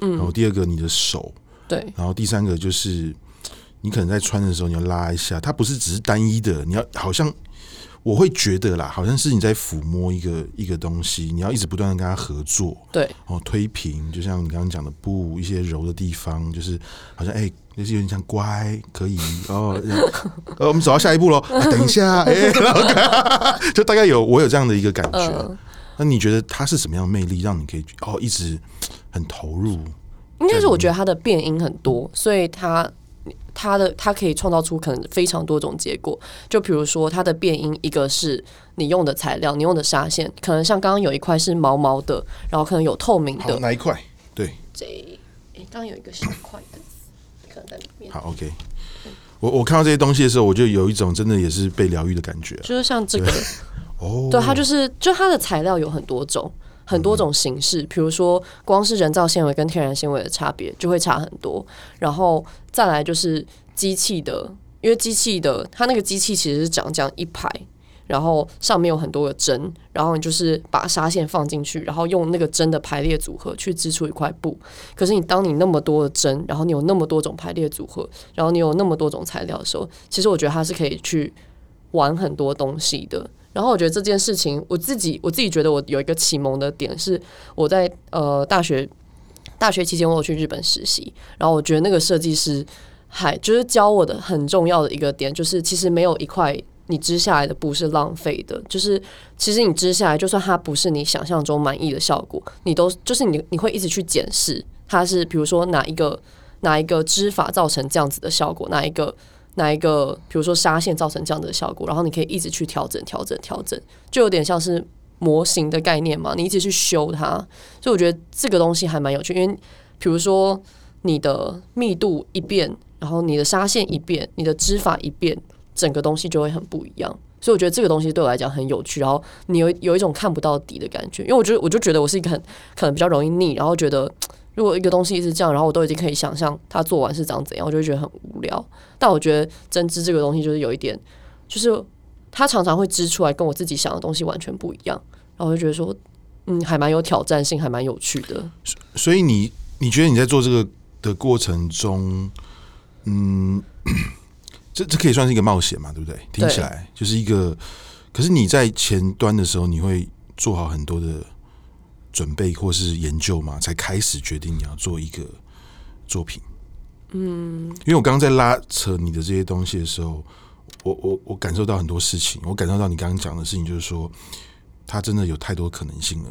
[SPEAKER 2] 嗯，然后第二个你的手，
[SPEAKER 1] 对，
[SPEAKER 2] 然后第三个就是你可能在穿的时候你要拉一下，它不是只是单一的，你要好像我会觉得啦，好像是你在抚摸一个一个东西，你要一直不断的跟他合作，
[SPEAKER 1] 对，
[SPEAKER 2] 哦，推平，就像你刚刚讲的布一些柔的地方，就是好像哎。欸就是有点像乖，可以哦。呃，我们走到下一步喽。啊，等一下，哎，就大概有我有这样的一个感觉。呃、那你觉得他是什么样的魅力，让你可以哦一直很投入？
[SPEAKER 1] 应该是我觉得他的变音很多，所以他他的他可以创造出可能非常多种结果。就比如说他的变音，一个是你用的材料，你用的纱线，可能像刚刚有一块是毛毛的，然后可能有透明的。
[SPEAKER 2] 哪一块？对，
[SPEAKER 1] 这哎，刚刚有一个小块的。
[SPEAKER 2] 可能在里面好，OK。我我看到这些东西的时候，我就有一种真的也是被疗愈的感觉。
[SPEAKER 1] 就是像这
[SPEAKER 2] 个，对
[SPEAKER 1] 对，它就是就它的材料有很多种，很多种形式。比如说，光是人造纤维跟天然纤维的差别就会差很多。然后再来就是机器的，因为机器的它那个机器其实是长这样一排。然后上面有很多个针，然后你就是把纱线放进去，然后用那个针的排列组合去织出一块布。可是你当你那么多的针，然后你有那么多种排列组合，然后你有那么多种材料的时候，其实我觉得它是可以去玩很多东西的。然后我觉得这件事情，我自己我自己觉得我有一个启蒙的点是，我在呃大学大学期间我有去日本实习，然后我觉得那个设计师还就是教我的很重要的一个点，就是其实没有一块。你织下来的布是浪费的，就是其实你织下来，就算它不是你想象中满意的效果，你都就是你你会一直去检视它是，比如说哪一个哪一个织法造成这样子的效果，哪一个哪一个，比如说纱线造成这样的效果，然后你可以一直去调整、调整、调整，就有点像是模型的概念嘛，你一直去修它。所以我觉得这个东西还蛮有趣，因为比如说你的密度一变，然后你的纱线一变，你的织法一变，整个东西就会很不一样。所以我觉得这个东西对我来讲很有趣，然后你有有一种看不到底的感觉，因为我觉得我就觉得我是一个很可能比较容易腻，然后觉得如果一个东西是这样，然后我都已经可以想象它做完是长怎样，我就会觉得很无聊。但我觉得针织这个东西就是有一点，就是它常常会织出来跟我自己想的东西完全不一样，然后我就觉得说，嗯，还蛮有挑战性，还蛮有趣的。
[SPEAKER 2] 所以你你觉得你在做这个的过程中，嗯。这这可以算是一个冒险嘛，对不对？听起来就是一个。可是你在前端的时候，你会做好很多的准备或是研究嘛，才开始决定你要做一个作品。嗯，因为我刚刚在拉扯你的这些东西的时候，我我我感受到很多事情。我感受到你刚刚讲的事情，就是说它真的有太多可能性了。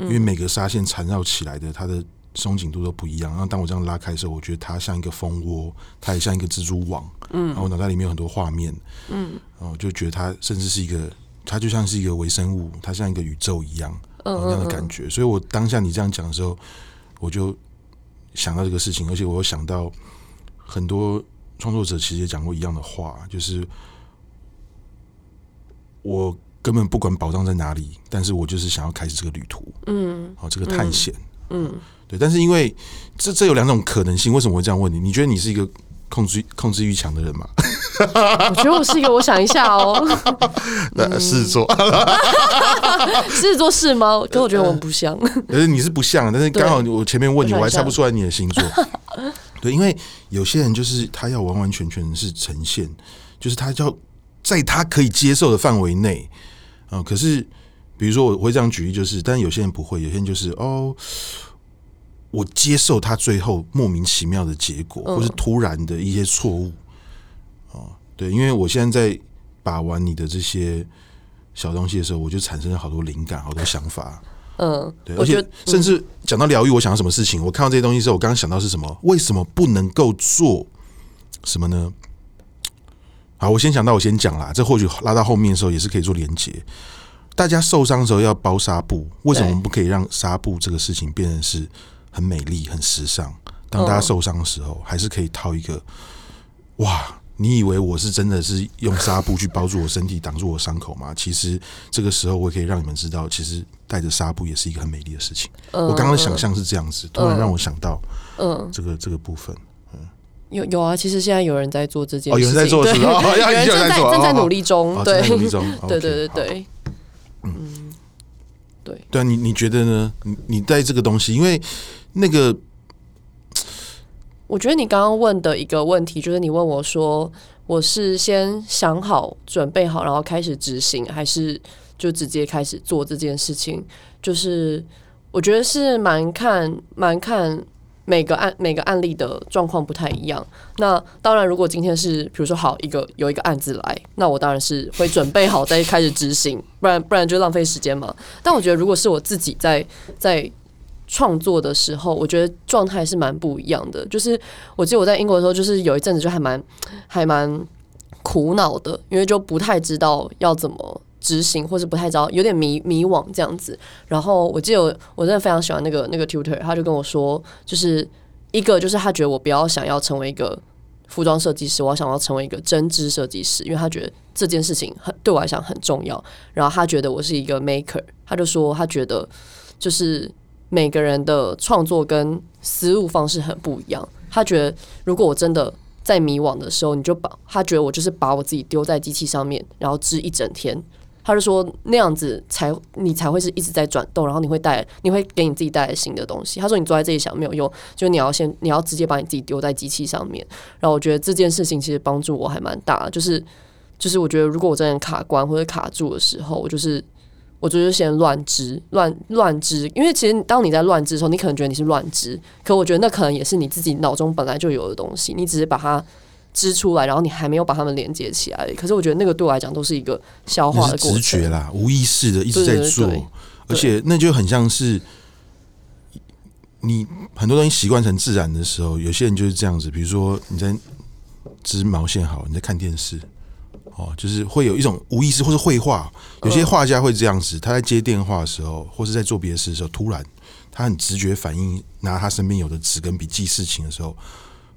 [SPEAKER 2] 因为每个纱线缠绕起来的，它的。松紧度都不一样，然后当我这样拉开的时候，我觉得它像一个蜂窝，它也像一个蜘蛛网，嗯，然后我脑袋里面有很多画面，嗯，然后就觉得它甚至是一个，它就像是一个微生物，它像一个宇宙一样，嗯，这样的感觉。所以我当下你这样讲的时候，我就想到这个事情，而且我又想到很多创作者其实也讲过一样的话，就是我根本不管宝藏在哪里，但是我就是想要开始这个旅途，嗯，好，这个探险，嗯。对，但是因为这这有两种可能性，为什么我会这样问你？你觉得你是一个控制控制欲强的人嘛？
[SPEAKER 1] 我觉得我是一个，我想一下哦。
[SPEAKER 2] 那狮子座，
[SPEAKER 1] 狮子座是吗？可我觉得我们不像。
[SPEAKER 2] 可是你是不像，但是刚好我前面问你，我还猜不出来你的星座。对，因为有些人就是他要完完全全是呈现，就是他要在他可以接受的范围内啊。可是比如说我会这样举例，就是，但是有些人不会，有些人就是哦。我接受他最后莫名其妙的结果，或是突然的一些错误，哦，对，因为我现在在把玩你的这些小东西的时候，我就产生了好多灵感，好多想法，嗯，对，而且甚至讲到疗愈，我想到什么事情，我看到这些东西之后，我刚刚想到是什么？为什么不能够做什么呢？好，我先想到，我先讲啦，这或许拉到后面的时候也是可以做连接。大家受伤的时候要包纱布，为什么我们不可以让纱布这个事情变成是？很美丽，很时尚。当大家受伤的时候，还是可以套一个。哇，你以为我是真的是用纱布去包住我身体，挡住我伤口吗？其实这个时候，我可以让你们知道，其实带着纱布也是一个很美丽的事情。我刚刚的想象是这样子，突然让我想到，嗯，这个这个部分，嗯，有
[SPEAKER 1] 有啊。其实现在有人在做这件事，
[SPEAKER 2] 有人在做，有人
[SPEAKER 1] 正在正在努力中，对，
[SPEAKER 2] 努力中，
[SPEAKER 1] 对对对对，嗯，对
[SPEAKER 2] 对啊，你你觉得呢？你你带这个东西，因为。那个，
[SPEAKER 1] 我觉得你刚刚问的一个问题，就是你问我说，我是先想好、准备好，然后开始执行，还是就直接开始做这件事情？就是我觉得是蛮看、蛮看每个案、每个案例的状况不太一样。那当然，如果今天是比如说好一个有一个案子来，那我当然是会准备好再开始执行，不然不然就浪费时间嘛。但我觉得，如果是我自己在在。创作的时候，我觉得状态是蛮不一样的。就是我记得我在英国的时候，就是有一阵子就还蛮还蛮苦恼的，因为就不太知道要怎么执行，或是不太知道有点迷迷惘这样子。然后我记得我我真的非常喜欢那个那个 tutor，他就跟我说，就是一个就是他觉得我不要想要成为一个服装设计师，我要想要成为一个针织设计师，因为他觉得这件事情很对我来讲很重要。然后他觉得我是一个 maker，他就说他觉得就是。每个人的创作跟思路方式很不一样。他觉得，如果我真的在迷惘的时候，你就把他觉得我就是把我自己丢在机器上面，然后织一整天。他就说那样子才你才会是一直在转动，然后你会带你会给你自己带来新的东西。他说你坐在这里想没有用，就你要先你要直接把你自己丢在机器上面。然后我觉得这件事情其实帮助我还蛮大，就是就是我觉得如果我真的卡关或者卡住的时候，我就是。我就是先乱织，乱乱织，因为其实当你在乱织的时候，你可能觉得你是乱织，可我觉得那可能也是你自己脑中本来就有的东西，你只是把它织出来，然后你还没有把它们连接起来。可是我觉得那个对我来讲都是一个消化的过程，
[SPEAKER 2] 直觉啦，无意识的一直在做，而且那就很像是你很多东西习惯成自然的时候，有些人就是这样子。比如说你在织毛线，好，你在看电视，哦，就是会有一种无意识，或是绘画。有些画家会这样子，他在接电话的时候，或是在做别的事的时候，突然他很直觉反应，拿他身边有的纸跟笔记事情的时候，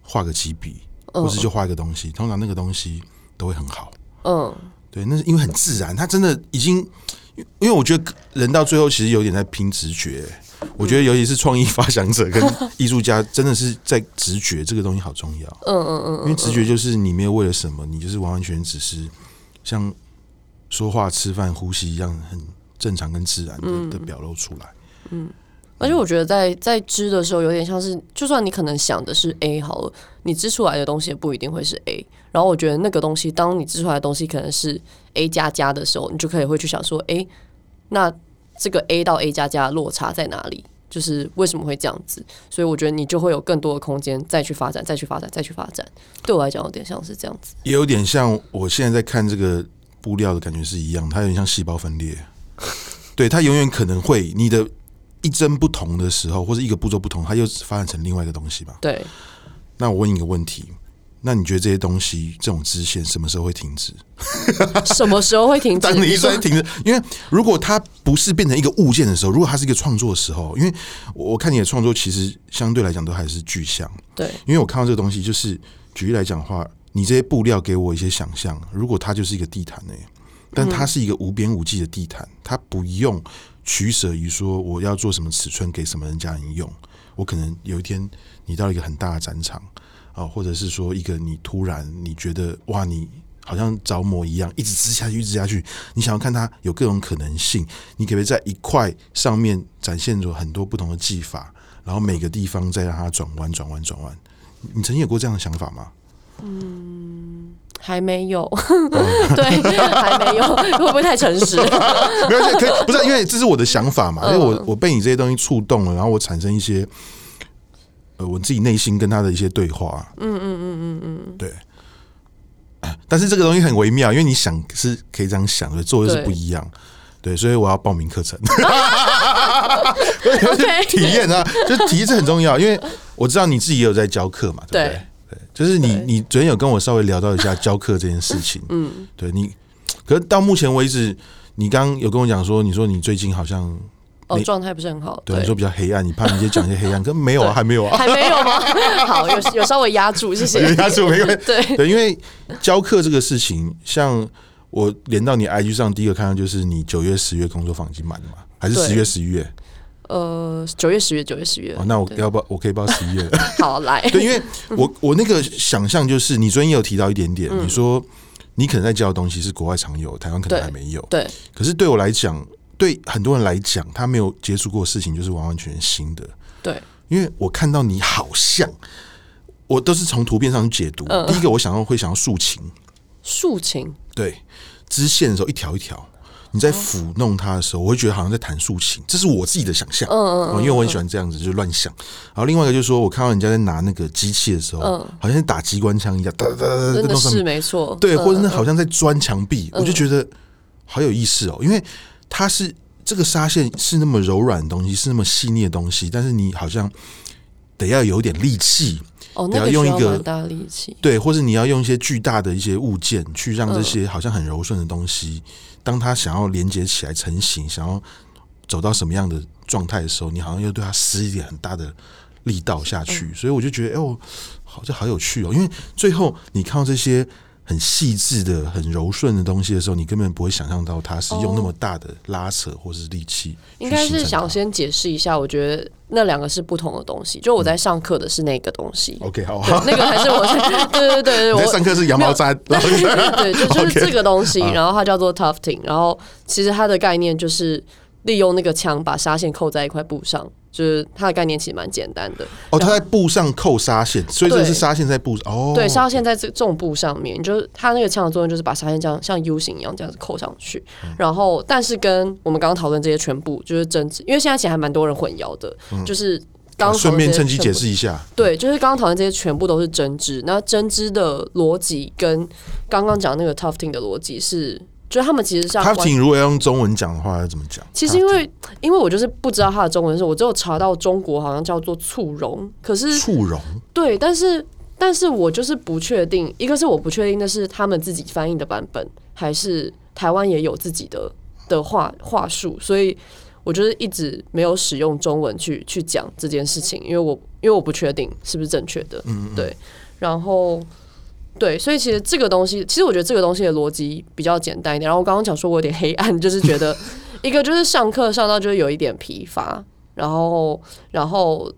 [SPEAKER 2] 画个几笔，或是就画一个东西，通常那个东西都会很好。嗯，对，那是因为很自然，他真的已经。因为我觉得人到最后其实有点在拼直觉，我觉得尤其是创意发想者跟艺术家，真的是在直觉这个东西好重要。嗯嗯嗯，因为直觉就是你没有为了什么，你就是完完全全只是像说话、吃饭、呼吸一样很正常跟自然的的表露出来。嗯。
[SPEAKER 1] 而且我觉得在在织的时候，有点像是，就算你可能想的是 A 好了，你织出来的东西也不一定会是 A。然后我觉得那个东西，当你织出来的东西可能是 A 加加的时候，你就可以会去想说，哎，那这个 A 到 A 加加的落差在哪里？就是为什么会这样子？所以我觉得你就会有更多的空间再去发展，再去发展，再去发展。对我来讲，有点像是这样子，
[SPEAKER 2] 也有点像我现在在看这个布料的感觉是一样，它有点像细胞分裂。对，它永远可能会你的。一针不同的时候，或者一个步骤不同，它又发展成另外一个东西吧？
[SPEAKER 1] 对。
[SPEAKER 2] 那我问你一个问题，那你觉得这些东西这种支线什么时候会停止？
[SPEAKER 1] 什么时候会停止？
[SPEAKER 2] 当你一说停止，因为如果它不是变成一个物件的时候，如果它是一个创作的时候，因为我看你的创作其实相对来讲都还是具象。
[SPEAKER 1] 对。
[SPEAKER 2] 因为我看到这个东西，就是举例来讲的话，你这些布料给我一些想象，如果它就是一个地毯呢，但它是一个无边无际的地毯，它不用。取舍于说我要做什么尺寸给什么人家人用，我可能有一天你到一个很大的展场啊，或者是说一个你突然你觉得哇，你好像着魔一样，一直织下去，一直织下去，你想要看它有各种可能性，你可不可以在一块上面展现着很多不同的技法，然后每个地方再让它转弯、转弯、转弯？你曾经有过这样的想法吗？
[SPEAKER 1] 嗯。还没有，对，还没有，会不会太诚实？
[SPEAKER 2] 没关系，可以，不是因为这是我的想法嘛？因为我我被你这些东西触动了，然后我产生一些呃我自己内心跟他的一些对话。嗯嗯嗯嗯嗯，对。但是这个东西很微妙，因为你想是可以这样想的，做又是不一样。对，所以我要报名课程，体验啊，就体验是很重要，因为我知道你自己也有在教课嘛，对不对？就是你，你昨天有跟我稍微聊到一下教课这件事情，嗯，对你，可是到目前为止，你刚刚有跟我讲说，你说你最近好像
[SPEAKER 1] 哦状态不是很好，
[SPEAKER 2] 对，你说比较黑暗，你怕你直接讲一些黑暗，可 没有啊，还没有啊，
[SPEAKER 1] 还没有吗？好，有有稍微压住，谢谢，
[SPEAKER 2] 有压住没关系，
[SPEAKER 1] 对
[SPEAKER 2] 对，因为教课这个事情，像我连到你 IG 上，第一个看到就是你九月、十月工作坊已经满了嘛，还是十月、十一月？
[SPEAKER 1] 呃，九月、十月、九月、十月。
[SPEAKER 2] 哦，那我要不我可以报十一月。
[SPEAKER 1] 好来，
[SPEAKER 2] 对，因为我我那个想象就是，你昨天也有提到一点点，嗯、你说你可能在教的东西是国外常有，台湾可能还没有。
[SPEAKER 1] 对。
[SPEAKER 2] 可是对我来讲，对很多人来讲，他没有接触过的事情，就是完完全全新的。
[SPEAKER 1] 对。
[SPEAKER 2] 因为我看到你好像，我都是从图片上去解读。嗯、第一个，我想要会想要竖琴。
[SPEAKER 1] 竖琴。
[SPEAKER 2] 对。支线的时候，一条一条。你在抚弄它的时候，我会觉得好像在弹竖琴，这是我自己的想象。嗯嗯，嗯，因为我很喜欢这样子，就乱想。然后另外一个就是说，我看到人家在拿那个机器的时候，嗯，好像是打机关枪一样，哒哒哒，
[SPEAKER 1] 真的是没错。
[SPEAKER 2] 对，或者是好像在钻墙壁，我就觉得好有意思哦。因为它是这个纱线是那么柔软的东西，是那么细腻的东西，但是你好像得要有点力气。
[SPEAKER 1] 哦，那个需要蛮大力气。
[SPEAKER 2] 对，或者你要用一些巨大的一些物件去让这些好像很柔顺的东西。当它想要连接起来成型，想要走到什么样的状态的时候，你好像又对它施一点很大的力道下去，嗯、所以我就觉得，哎、欸，我好像好有趣哦。因为最后你看到这些很细致的、很柔顺的东西的时候，你根本不会想象到它是用那么大的拉扯或是力气。
[SPEAKER 1] 应该是想先解释一下，我觉得那两个是不同的东西。就我在上课的是那个东西。
[SPEAKER 2] 嗯、OK，好，
[SPEAKER 1] 那个还是我是对对对对，我
[SPEAKER 2] 在上课是羊毛
[SPEAKER 1] 毡，对，就是 这个东西，然后它叫做 tufting，然后其实它的概念就是利用那个枪把纱线扣在一块布上。就是它的概念其实蛮简单的
[SPEAKER 2] 哦，它在布上扣纱线，所以这是纱线在布上哦。
[SPEAKER 1] 对，纱线在这这种布上面，就是它那个枪的作用就是把纱线这样像 U 型一样这样子扣上去。嗯、然后，但是跟我们刚刚讨论这些全部就是针织，因为现在其实还蛮多人混淆的，嗯、就是刚顺
[SPEAKER 2] 便趁机解释一下，
[SPEAKER 1] 对，就是刚刚讨论这些全部都是针织。那针织的逻辑跟刚刚讲那个 tufting 的逻辑是就是他们其实是要
[SPEAKER 2] 他请如果要用中文讲的话，要怎么讲？
[SPEAKER 1] 其实因为因为我就是不知道他的中文是，我只有查到中国好像叫做簇融，可是
[SPEAKER 2] 簇融
[SPEAKER 1] 对，但是但是我就是不确定，一个是我不确定那是他们自己翻译的版本，还是台湾也有自己的的话话术，所以我就是一直没有使用中文去去讲这件事情，因为我因为我不确定是不是正确的，嗯，嗯，对，然后。对，所以其实这个东西，其实我觉得这个东西的逻辑比较简单一点。然后我刚刚讲说我有点黑暗，就是觉得一个就是上课上到就是有一点疲乏，然后然后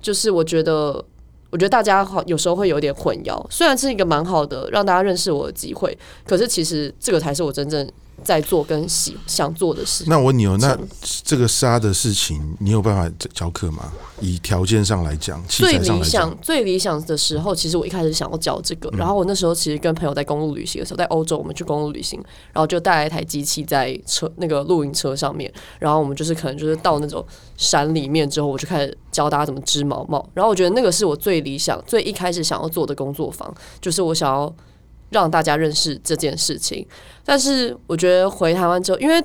[SPEAKER 1] 就是我觉得我觉得大家好有时候会有点混淆，虽然是一个蛮好的让大家认识我的机会，可是其实这个才是我真正。在做跟喜想做的事。
[SPEAKER 2] 那我问你哦，那这个杀的事情，你有办法教课吗？以条件上来讲，
[SPEAKER 1] 最理想最理想的时候，其实我一开始想要教这个，然后我那时候其实跟朋友在公路旅行的时候，在欧洲我们去公路旅行，然后就带来一台机器在车那个露营车上面，然后我们就是可能就是到那种山里面之后，我就开始教大家怎么织毛毛，然后我觉得那个是我最理想、最一开始想要做的工作坊，就是我想要。让大家认识这件事情，但是我觉得回台湾之后，因为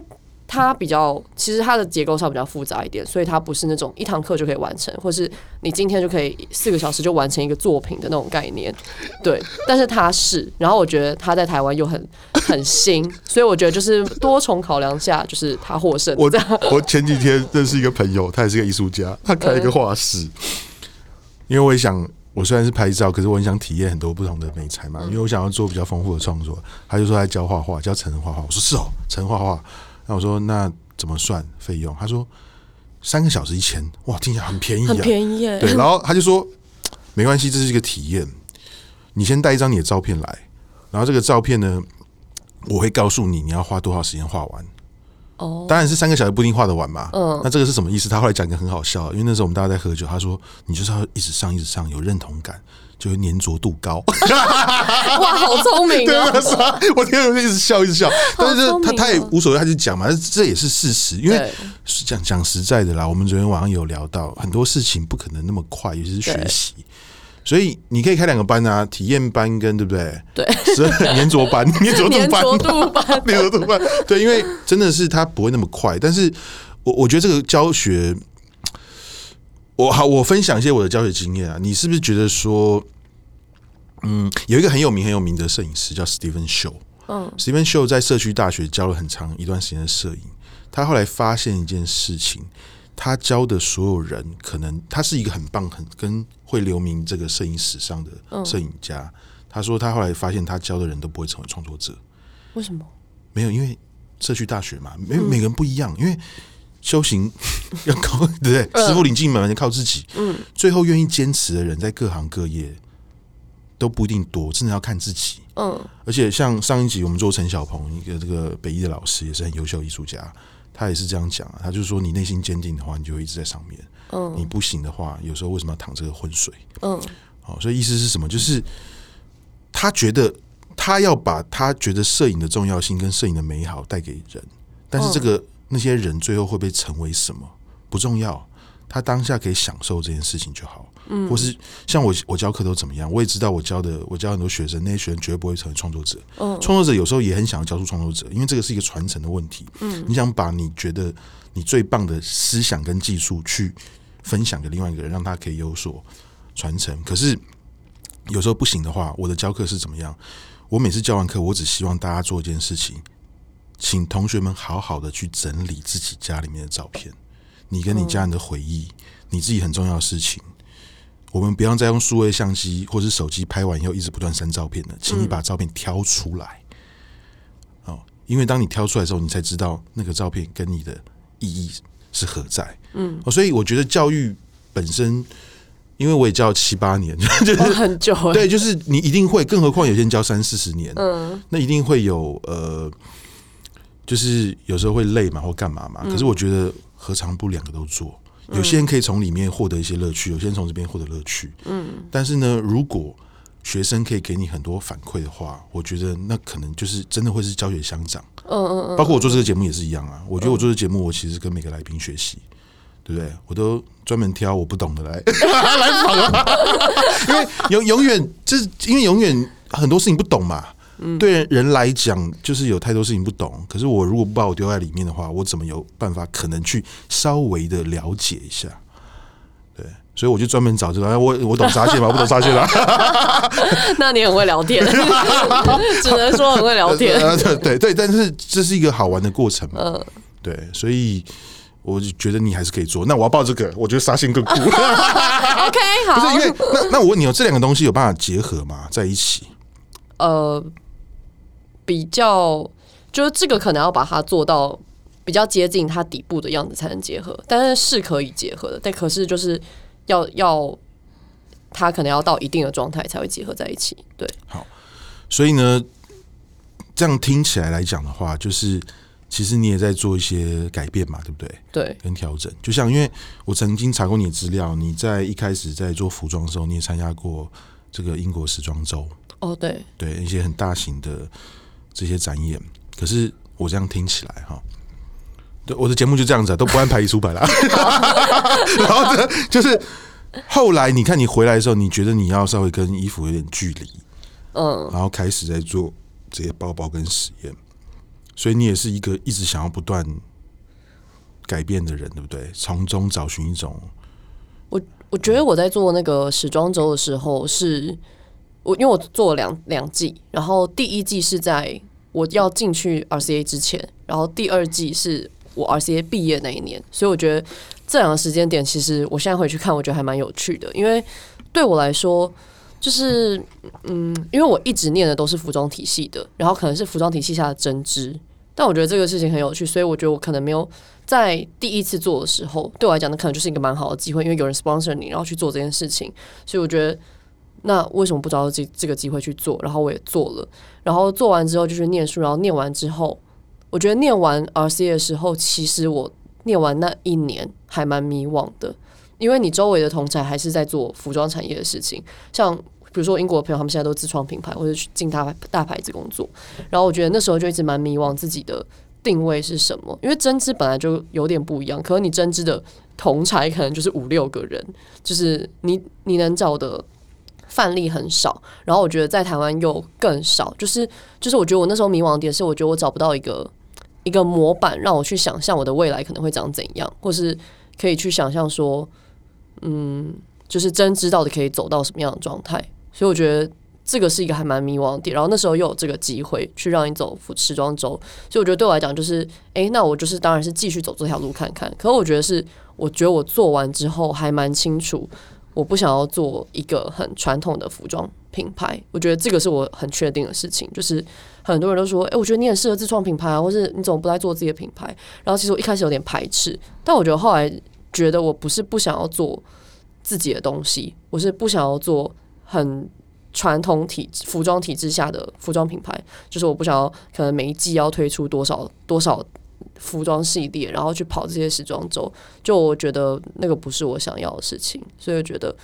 [SPEAKER 1] 它比较，其实它的结构上比较复杂一点，所以它不是那种一堂课就可以完成，或是你今天就可以四个小时就完成一个作品的那种概念。对，但是它是，然后我觉得它在台湾又很很新，所以我觉得就是多重考量下，就是它获胜。
[SPEAKER 2] 我 我前几天认识一个朋友，他也是个艺术家，他开了一个画室，嗯，因为我也想。我虽然是拍照，可是我很想体验很多不同的美材嘛，因为我想要做比较丰富的创作。他就说他教画画，教成人画画。我说是哦，成人画画。那我说那怎么算费用？他说三个小时一千，哇，听起来很便宜啊，
[SPEAKER 1] 很便宜耶。
[SPEAKER 2] 对，然后他就说没关系，这是一个体验。你先带一张你的照片来，然后这个照片呢，我会告诉你你要花多少时间画完。哦，当然是三个小时不一定画得完嘛。嗯，那这个是什么意思？他后来讲一个很好笑，因为那时候我们大家在喝酒，他说你就是要一直上，一直上，有认同感，就会粘着度高。
[SPEAKER 1] 哇，好聪明啊！
[SPEAKER 2] 对，是啊，我听了就一直笑，一直笑。但是他他也无所谓，他就讲嘛，这也是事实。因为讲讲实在的啦，我们昨天晚上有聊到很多事情不可能那么快，尤其是学习。所以你可以开两个班啊，体验班跟对不对？
[SPEAKER 1] 对，
[SPEAKER 2] 是粘着班、粘着度班、
[SPEAKER 1] 粘着度班、
[SPEAKER 2] 粘着度班。对，因为真的是它不会那么快。但是我我觉得这个教学，我好，我分享一些我的教学经验啊。你是不是觉得说，嗯，有一个很有名很有名的摄影师叫 Steven Show，嗯，Steven Show 在社区大学教了很长一段时间的摄影，他后来发现一件事情。他教的所有人，可能他是一个很棒、很跟会留名这个摄影史上的摄影家。嗯。他说他后来发现，他教的人都不会成为创作者。
[SPEAKER 1] 为什么？
[SPEAKER 2] 没有，因为社区大学嘛，每每个人不一样。因为修行 要靠，对不对？师傅领进门，要靠自己。嗯，最后愿意坚持的人，在各行各业都不一定多，真的要看自己。嗯，而且像上一集我们做陈小鹏，一个这个北艺的老师，也是很优秀艺术家。他也是这样讲啊，他就是说，你内心坚定的话，你就会一直在上面。嗯，你不行的话，有时候为什么要淌这个浑水？嗯，好，所以意思是什么？就是他觉得他要把他觉得摄影的重要性跟摄影的美好带给人，但是这个那些人最后会被成为什么不重要。他当下可以享受这件事情就好，嗯，或是像我我教课都怎么样，我也知道我教的我教很多学生，那些学生绝对不会成为创作者，嗯，创作者有时候也很想要教出创作者，因为这个是一个传承的问题，嗯，你想把你觉得你最棒的思想跟技术去分享给另外一个人，让他可以有所传承，可是有时候不行的话，我的教课是怎么样？我每次教完课，我只希望大家做一件事情，请同学们好好的去整理自己家里面的照片。你跟你家人的回忆，你自己很重要的事情，我们不要再用数位相机或是手机拍完以后一直不断删照片了，请你把照片挑出来。哦，因为当你挑出来的时候，你才知道那个照片跟你的意义是何在。嗯，所以我觉得教育本身，因为我也教七八年，就是
[SPEAKER 1] 很久。
[SPEAKER 2] 对，就是你一定会，更何况有些人教三四十年，嗯，那一定会有呃，就是有时候会累嘛，或干嘛嘛。可是我觉得。何尝不两个都做？有些人可以从里面获得一些乐趣，有些人从这边获得乐趣。嗯，但是呢，如果学生可以给你很多反馈的话，我觉得那可能就是真的会是教学相长。嗯嗯嗯。包括我做这个节目也是一样啊。我觉得我做这个节目，我其实跟每个来宾学习，对不对？我都专门挑我不懂的来 来访啊。因为永永远就是因为永远很多事情不懂嘛。对人来讲，就是有太多事情不懂。可是我如果不把我丢在里面的话，我怎么有办法可能去稍微的了解一下？对，所以我就专门找这个。我我懂沙蟹吗？我不懂沙蟹啦。
[SPEAKER 1] 那你很会聊天，只能说很会聊天。
[SPEAKER 2] 对对对，但是这是一个好玩的过程嘛。嗯，对，所以。我就觉得你还是可以做，那我要报这个，我觉得纱线更酷。
[SPEAKER 1] OK，好，
[SPEAKER 2] 不是因为那那我问你哦，这两个东西有办法结合吗？在一起？
[SPEAKER 1] 呃，比较就是这个可能要把它做到比较接近它底部的样子才能结合，但是是可以结合的，但可是就是要要它可能要到一定的状态才会结合在一起。对，
[SPEAKER 2] 好，所以呢，这样听起来来讲的话，就是。其实你也在做一些改变嘛，对不对？
[SPEAKER 1] 对，
[SPEAKER 2] 跟调整。就像因为我曾经查过你的资料，你在一开始在做服装的时候，你也参加过这个英国时装周。
[SPEAKER 1] 哦，对，
[SPEAKER 2] 对，一些很大型的这些展演。可是我这样听起来哈，对，我的节目就这样子，都不按排一出牌了。然后呢，就是后来你看你回来的时候，你觉得你要稍微跟衣服有点距离，嗯，然后开始在做这些包包跟实验。所以你也是一个一直想要不断改变的人，对不对？从中找寻一种。
[SPEAKER 1] 我我觉得我在做那个时装周的时候是，是我因为我做了两两季，然后第一季是在我要进去 RCA 之前，然后第二季是我 RCA 毕业那一年，所以我觉得这两个时间点，其实我现在回去看，我觉得还蛮有趣的，因为对我来说。就是嗯，因为我一直念的都是服装体系的，然后可能是服装体系下的针织，但我觉得这个事情很有趣，所以我觉得我可能没有在第一次做的时候，对我来讲，那可能就是一个蛮好的机会，因为有人 sponsor 你，然后去做这件事情，所以我觉得那为什么不找到这这个机会去做？然后我也做了，然后做完之后就去念书，然后念完之后，我觉得念完 RCA 的时候，其实我念完那一年还蛮迷惘的。因为你周围的同才还是在做服装产业的事情，像比如说英国的朋友，他们现在都自创品牌或者去进大大牌子工作。然后我觉得那时候就一直蛮迷惘自己的定位是什么，因为针织本来就有点不一样，可能你针织的同才可能就是五六个人，就是你你能找的范例很少。然后我觉得在台湾又更少，就是就是我觉得我那时候迷惘点是，我觉得我找不到一个一个模板让我去想象我的未来可能会长怎样，或是可以去想象说。嗯，就是真知道的可以走到什么样的状态，所以我觉得这个是一个还蛮迷惘点。然后那时候又有这个机会去让你走服时装周，所以我觉得对我来讲就是，哎、那我就是当然是继续走这条路看看。可我觉得是，我觉得我做完之后还蛮清楚，我不想要做一个很传统的服装品牌。我觉得这个是我很确定的事情，就是很多人都说，哎、欸，我觉得你很适合自创品牌啊，或是你怎么不来做自己的品牌？然后其实我一开始有点排斥，但我觉得后来。觉得我不是不想要做自己的东西，我是不想要做很传统体服装体制下的服装品牌，就是我不想要可能每一季要推出多少多少服装系列，然后去跑这些时装周，就我觉得那个不是我想要的事情，所以我觉得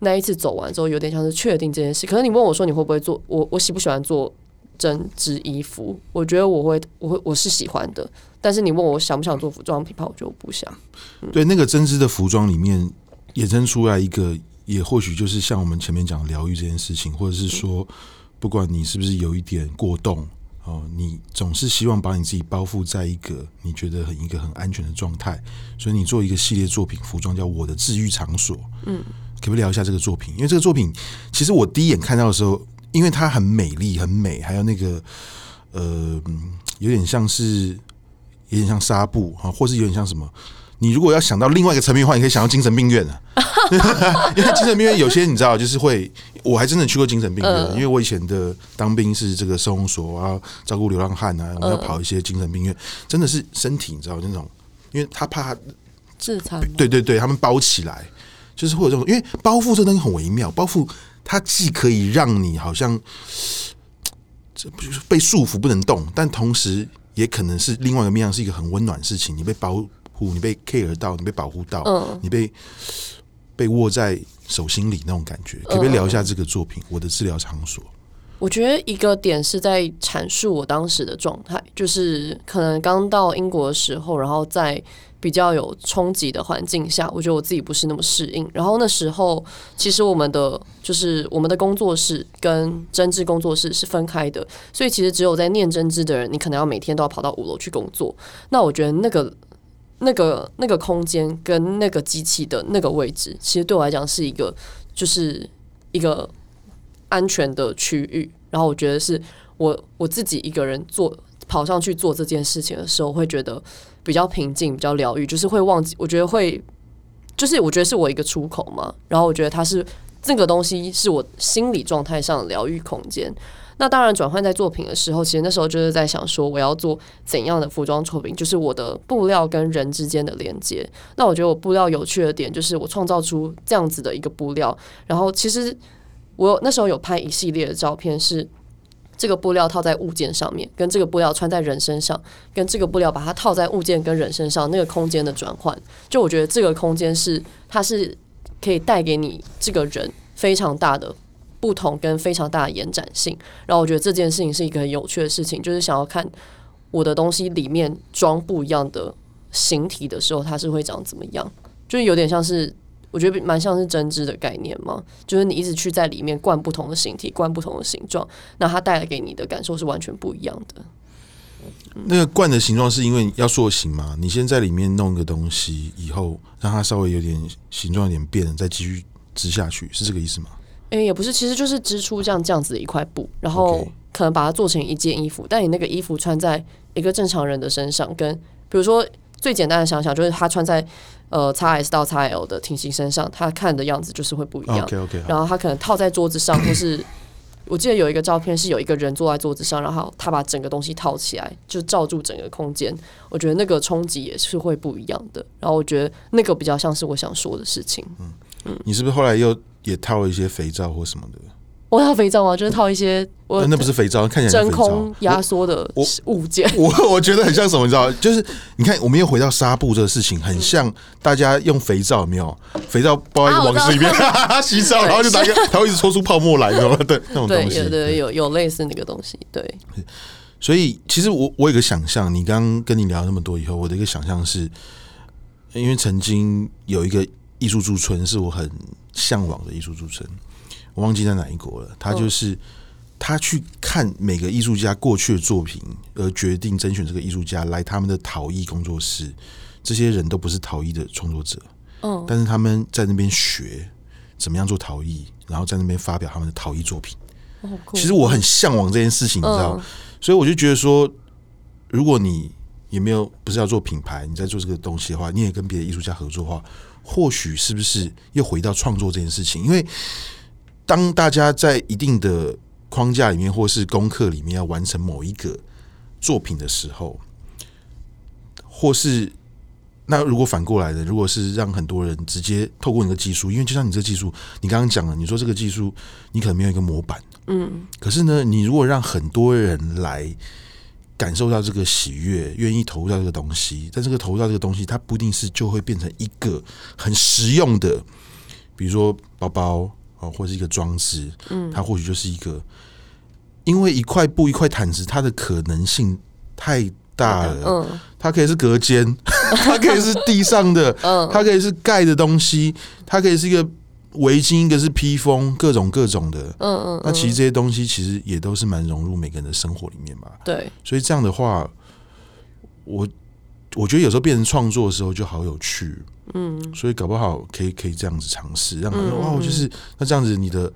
[SPEAKER 1] 那一次走完之后，有点像是确定这件事。可是你问我说你会不会做，我我喜不喜欢做针织衣服？我觉得我会，我会我是喜欢的。但是你问我想不想做服装品牌，我就不想。
[SPEAKER 2] 对，那个针织的服装里面衍生出来一个，也或许就是像我们前面讲疗愈这件事情，或者是说，不管你是不是有一点过动哦，你总是希望把你自己包覆在一个你觉得很一个很安全的状态，所以你做一个系列作品，服装叫我的治愈场所。嗯，可不可以聊一下这个作品？因为这个作品其实我第一眼看到的时候，因为它很美丽、很美，还有那个呃，有点像是。有点像纱布啊，或是有点像什么？你如果要想到另外一个层面的话，你可以想到精神病院啊。因为精神病院有些你知道，就是会，我还真的去过精神病院，因为我以前的当兵是这个收容所，我要照顾流浪汉啊，我要跑一些精神病院，真的是身体你知道那种，因为他怕
[SPEAKER 1] 自残，
[SPEAKER 2] 对对对，他们包起来，就是会有这种，因为包覆这东西很微妙，包覆它既可以让你好像这不是被束缚不能动，但同时。也可能是另外一个面向，是一个很温暖的事情。你被保护，你被 care 到，你被保护到，嗯、你被被握在手心里那种感觉。可不可以聊一下这个作品《我的治疗场所》？
[SPEAKER 1] 我觉得一个点是在阐述我当时的状态，就是可能刚到英国的时候，然后在比较有冲击的环境下，我觉得我自己不是那么适应。然后那时候，其实我们的就是我们的工作室跟针织工作室是分开的，所以其实只有在念针织的人，你可能要每天都要跑到五楼去工作。那我觉得那个。那个那个空间跟那个机器的那个位置，其实对我来讲是一个，就是一个安全的区域。然后我觉得是我我自己一个人做跑上去做这件事情的时候，会觉得比较平静，比较疗愈，就是会忘记。我觉得会，就是我觉得是我一个出口嘛。然后我觉得它是这个东西是我心理状态上的疗愈空间。那当然，转换在作品的时候，其实那时候就是在想说，我要做怎样的服装作品，就是我的布料跟人之间的连接。那我觉得我布料有趣的点，就是我创造出这样子的一个布料。然后，其实我那时候有拍一系列的照片，是这个布料套在物件上面，跟这个布料穿在人身上，跟这个布料把它套在物件跟人身上，那个空间的转换，就我觉得这个空间是它是可以带给你这个人非常大的。不同跟非常大的延展性，然后我觉得这件事情是一个很有趣的事情，就是想要看我的东西里面装不一样的形体的时候，它是会长怎么样，就是有点像是我觉得蛮像是针织的概念嘛，就是你一直去在里面灌不同的形体，灌不同的形状，那它带来给你的感受是完全不一样的。
[SPEAKER 2] 那个灌的形状是因为要塑形嘛？你先在里面弄个东西，以后让它稍微有点形状有点变，再继续织下去，是这个意思吗？
[SPEAKER 1] 诶，也不是，其实就是织出这样这样子的一块布，然后可能把它做成一件衣服。但你那个衣服穿在一个正常人的身上，跟比如说最简单的想想，就是他穿在呃 XS 到 XL 的挺型身上，他看的样子就是会不一样。
[SPEAKER 2] OK OK。
[SPEAKER 1] 然后他可能套在桌子上，或是我记得有一个照片是有一个人坐在桌子上，然后他把整个东西套起来，就罩住整个空间。我觉得那个冲击也是会不一样的。然后我觉得那个比较像是我想说的事情。嗯
[SPEAKER 2] 嗯，你是不是后来又？也套了一些肥皂或什么的，
[SPEAKER 1] 我套肥皂吗？就是套一些，我
[SPEAKER 2] 那不是肥皂，看起来
[SPEAKER 1] 真空压缩的物件。
[SPEAKER 2] 我我，我觉得很像什么？你知道？就是你看，我们又回到纱布这个事情，很像大家用肥皂，有没有？肥皂包在一个网子里面，啊、洗澡，然后就打开，它会一直搓出泡沫来，你知道吗？对，那种东西，
[SPEAKER 1] 对，对，有有类似那个东西，对。
[SPEAKER 2] 所以，其实我我有个想象，你刚刚跟你聊那么多以后，我的一个想象是，因为曾经有一个艺术驻村，是我很。向往的艺术著称，我忘记在哪一国了。他就是他去看每个艺术家过去的作品，而决定甄选这个艺术家来他们的陶艺工作室。这些人都不是陶艺的创作者，嗯，但是他们在那边学怎么样做陶艺，然后在那边发表他们的陶艺作品。其实我很向往这件事情，你知道，所以我就觉得说，如果你也没有不是要做品牌，你在做这个东西的话，你也跟别的艺术家合作的话。或许是不是又回到创作这件事情？因为当大家在一定的框架里面，或是功课里面要完成某一个作品的时候，或是那如果反过来的，如果是让很多人直接透过你的技术，因为就像你这技术，你刚刚讲了，你说这个技术你可能没有一个模板，嗯，可是呢，你如果让很多人来。感受到这个喜悦，愿意投入到这个东西，但这个投入到这个东西，它不一定是就会变成一个很实用的，比如说包包啊，或者是一个装置，嗯，它或许就是一个，因为一块布、一块毯子，它的可能性太大了，嗯，它可以是隔间，它可以是地上的，嗯，它可以是盖的东西，它可以是一个。围巾，一个是披风，各种各种的，嗯嗯，那其实这些东西其实也都是蛮融入每个人的生活里面嘛。
[SPEAKER 1] 对，
[SPEAKER 2] 所以这样的话，我我觉得有时候变成创作的时候就好有趣，嗯，所以搞不好可以可以这样子尝试，让他说哇，就是那这样子，你的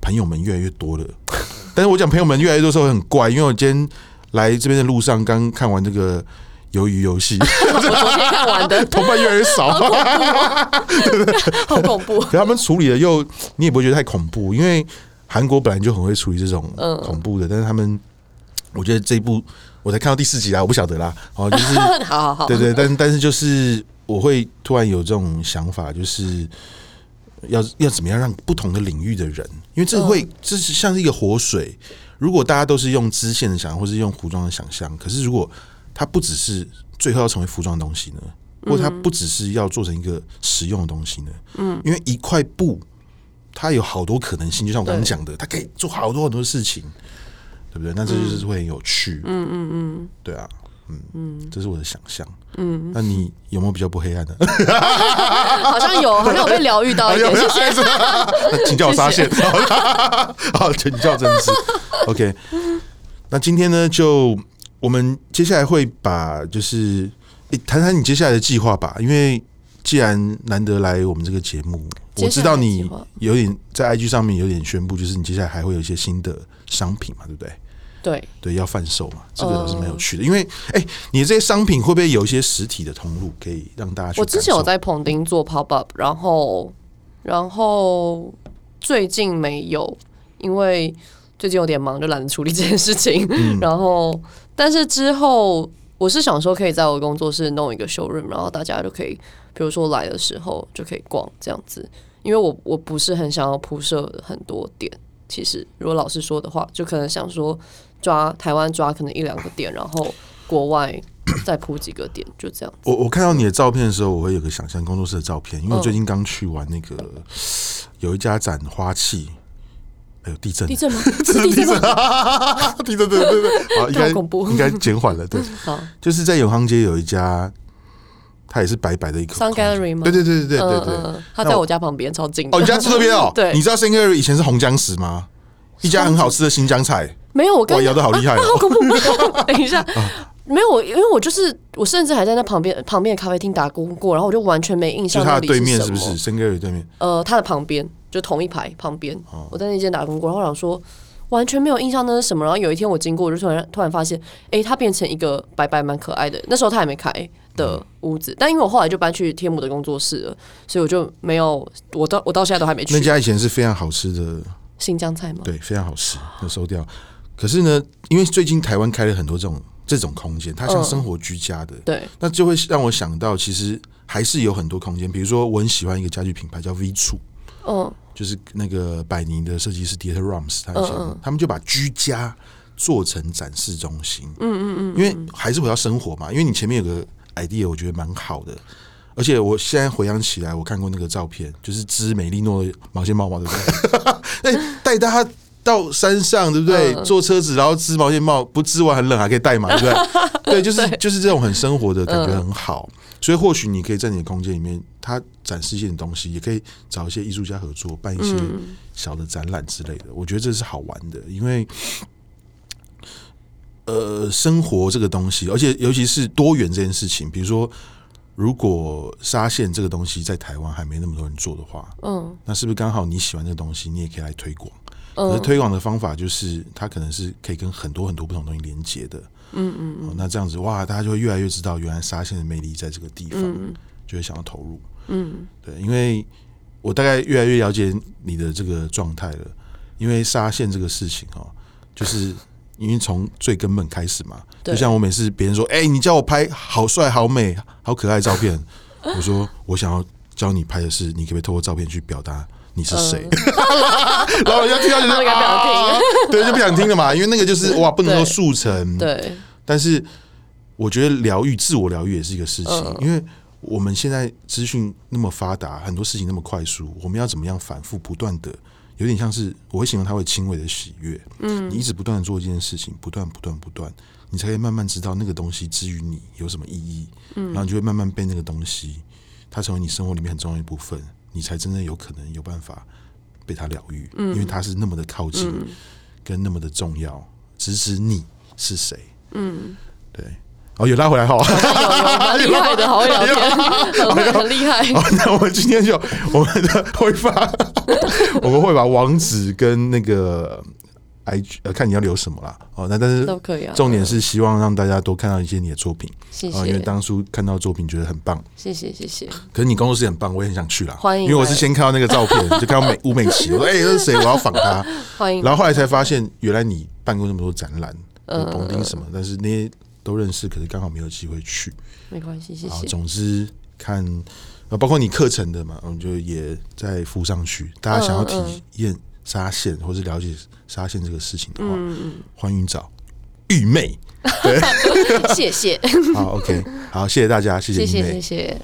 [SPEAKER 2] 朋友们越来越多了。但是我讲朋友们越来越多的时候很怪，因为我今天来这边的路上刚看完这个。鱿鱼游戏，
[SPEAKER 1] 我昨天看完的，
[SPEAKER 2] 同伴越来越少，
[SPEAKER 1] 好恐怖。
[SPEAKER 2] 可他们处理的又，你也不会觉得太恐怖，因为韩国本来就很会处理这种恐怖的。但是他们，我觉得这一部我才看到第四集啦，我不晓得啦。哦，就是
[SPEAKER 1] 好好好，
[SPEAKER 2] 对对，但但是就是我会突然有这种想法，就是要要怎么样让不同的领域的人，因为这会这是像是一个活水。如果大家都是用支线的想象，或是用服装的想象，可是如果它不只是最后要成为服装的东西呢，或者它不只是要做成一个实用的东西呢？嗯，因为一块布，它有好多可能性，就像我刚刚讲的，它可以做好多很多事情，对不对？那这就是会很有趣。
[SPEAKER 1] 嗯嗯嗯，
[SPEAKER 2] 对啊，嗯嗯，这是我的想象。嗯，那你有没有比较不黑暗的？
[SPEAKER 1] 好像有，好像有被疗愈到一点。谢谢。
[SPEAKER 2] 请叫我沙县。好，请叫真实。OK。那今天呢，就我们接下来会把就是谈谈你接下来的计划吧，因为既然难得来我们这个节目，我知道你有点在 IG 上面有点宣布，就是你接下来还会有一些新的商品嘛，对不对？
[SPEAKER 1] 对
[SPEAKER 2] 对，要贩售嘛，这个是蛮有趣的。因为哎，你这些商品会不会有一些实体的通路可以让大家去？
[SPEAKER 1] 我之前有在棚丁做 pop up，然后然后最近没有，因为。最近有点忙，就懒得处理这件事情。嗯、然后，但是之后我是想说，可以在我的工作室弄一个 showroom，然后大家就可以，比如说来的时候就可以逛这样子。因为我我不是很想要铺设很多点，其实如果老实说的话，就可能想说抓台湾抓可能一两个点，然后国外再铺几个点，就这样。
[SPEAKER 2] 我我看到你的照片的时候，我会有个想象工作室的照片，因为我最近刚去完那个、嗯、有一家展花器。哎呦，地震！
[SPEAKER 1] 地震吗？
[SPEAKER 2] 这是地震！地震！对对对应该 应该减缓了。对，
[SPEAKER 1] 好，
[SPEAKER 2] 就是在永康街有一家，它也是白白的一个
[SPEAKER 1] Sun Gallery 吗？
[SPEAKER 2] 对对对对对对对，
[SPEAKER 1] 它在我家旁边，超近。
[SPEAKER 2] 哦，你家住这边哦？对。你知道 Sun Gallery 以前是红姜石吗？一家很好吃的新疆菜。没有，我刚摇的好厉害，
[SPEAKER 1] 好恐怖！等一下。没有我，因为我就是我，甚至还在那旁边旁边的咖啡厅打工过，然后我就完全没印象。
[SPEAKER 2] 就它的对面是不是？Sun Gallery 对面？
[SPEAKER 1] 呃，他的旁边就同一排旁边。哦、我在那间打工过，然后我想说完全没有印象那是什么。然后有一天我经过，我就突然突然发现，哎，它变成一个白白蛮可爱的。那时候它还没开的屋子，嗯、但因为我后来就搬去天母的工作室了，所以我就没有。我到我到现在都还没去。
[SPEAKER 2] 那家以前是非常好吃的
[SPEAKER 1] 新疆菜吗？
[SPEAKER 2] 对，非常好吃，有收掉。可是呢，因为最近台湾开了很多这种。这种空间，它像生活居家的，
[SPEAKER 1] 对，
[SPEAKER 2] 那就会让我想到，其实还是有很多空间。比如说，我很喜欢一个家具品牌叫 V 处，嗯，就是那个百宁的设计师 Dieter Rams，他们就把居家做成展示中心，嗯嗯嗯，因为还是回到生活嘛。因为你前面有个 idea，我觉得蛮好的，而且我现在回想起来，我看过那个照片，就是织美丽诺的毛线帽嘛，对不对？哎，带大家。到山上对不对？嗯、坐车子，然后织毛线帽，不织完很冷，还可以戴嘛，对不对？对，就是就是这种很生活的感觉很好。嗯、所以或许你可以在你的空间里面，它展示一些东西，也可以找一些艺术家合作，办一些小的展览之类的。嗯、我觉得这是好玩的，因为呃，生活这个东西，而且尤其是多元这件事情，比如说，如果沙县这个东西在台湾还没那么多人做的话，嗯，那是不是刚好你喜欢这个东西，你也可以来推广？可是推广的方法就是，它可能是可以跟很多很多不同东西连接的。嗯嗯嗯。那这样子哇，大家就会越来越知道，原来沙县的魅力在这个地方，就会想要投入。嗯，对，因为我大概越来越了解你的这个状态了。因为沙县这个事情哦，就是因为从最根本开始嘛。就像我每次别人说：“哎，你叫我拍好帅、好美、好可爱的照片。” 我说：“我想要教你拍的是，你可不可以透过照片去表达？”你是谁？然后人家听到就不想听，对，就不想听了嘛。因为那个就是 哇，不能说速成。对。但是我觉得疗愈、自我疗愈也是一个事情，因为我们现在资讯那么发达，很多事情那么快速，我们要怎么样反复不断的，有点像是我会形容它为轻微的喜悦。嗯。你一直不断的做一件事情，不断、不断、不断，你才可以慢慢知道那个东西之于你有什么意义。嗯。然后你就会慢慢被那个东西，它成为你生活里面很重要的一部分。你才真正有可能有办法被他疗愈，嗯、因为他是那么的靠近，嗯、跟那么的重要，指指你是谁。嗯，对。哦，有拉回来哈，
[SPEAKER 1] 厉害的，好会聊天，很厉害。好，
[SPEAKER 2] 那我们今天就我们的会发，我们会把网址跟那个。呃，看你要留什么啦，哦，那但是
[SPEAKER 1] 都可以啊。
[SPEAKER 2] 重点是希望让大家多看到一些你的作品，
[SPEAKER 1] 谢谢。
[SPEAKER 2] 因为当初看到作品觉得很棒，
[SPEAKER 1] 谢谢谢谢。
[SPEAKER 2] 可是你工作室很棒，我也很想去啦。
[SPEAKER 1] 欢迎。
[SPEAKER 2] 因为我是先看到那个照片，就看到美吴美琪，我说哎，这是谁？我要访他。
[SPEAKER 1] 欢迎。
[SPEAKER 2] 然后后来才发现，原来你办过那么多展览，有棚丁什么，但是那些都认识，可是刚好没有机会去。
[SPEAKER 1] 没关系，谢谢。
[SPEAKER 2] 总之看，包括你课程的嘛，我们就也再附上去。大家想要体验纱线或是了解。纱线这个事情的话，嗯、欢迎找玉妹。对，
[SPEAKER 1] 谢谢。
[SPEAKER 2] 好，OK，好，谢谢大家，谢谢玉妹，谢谢。谢谢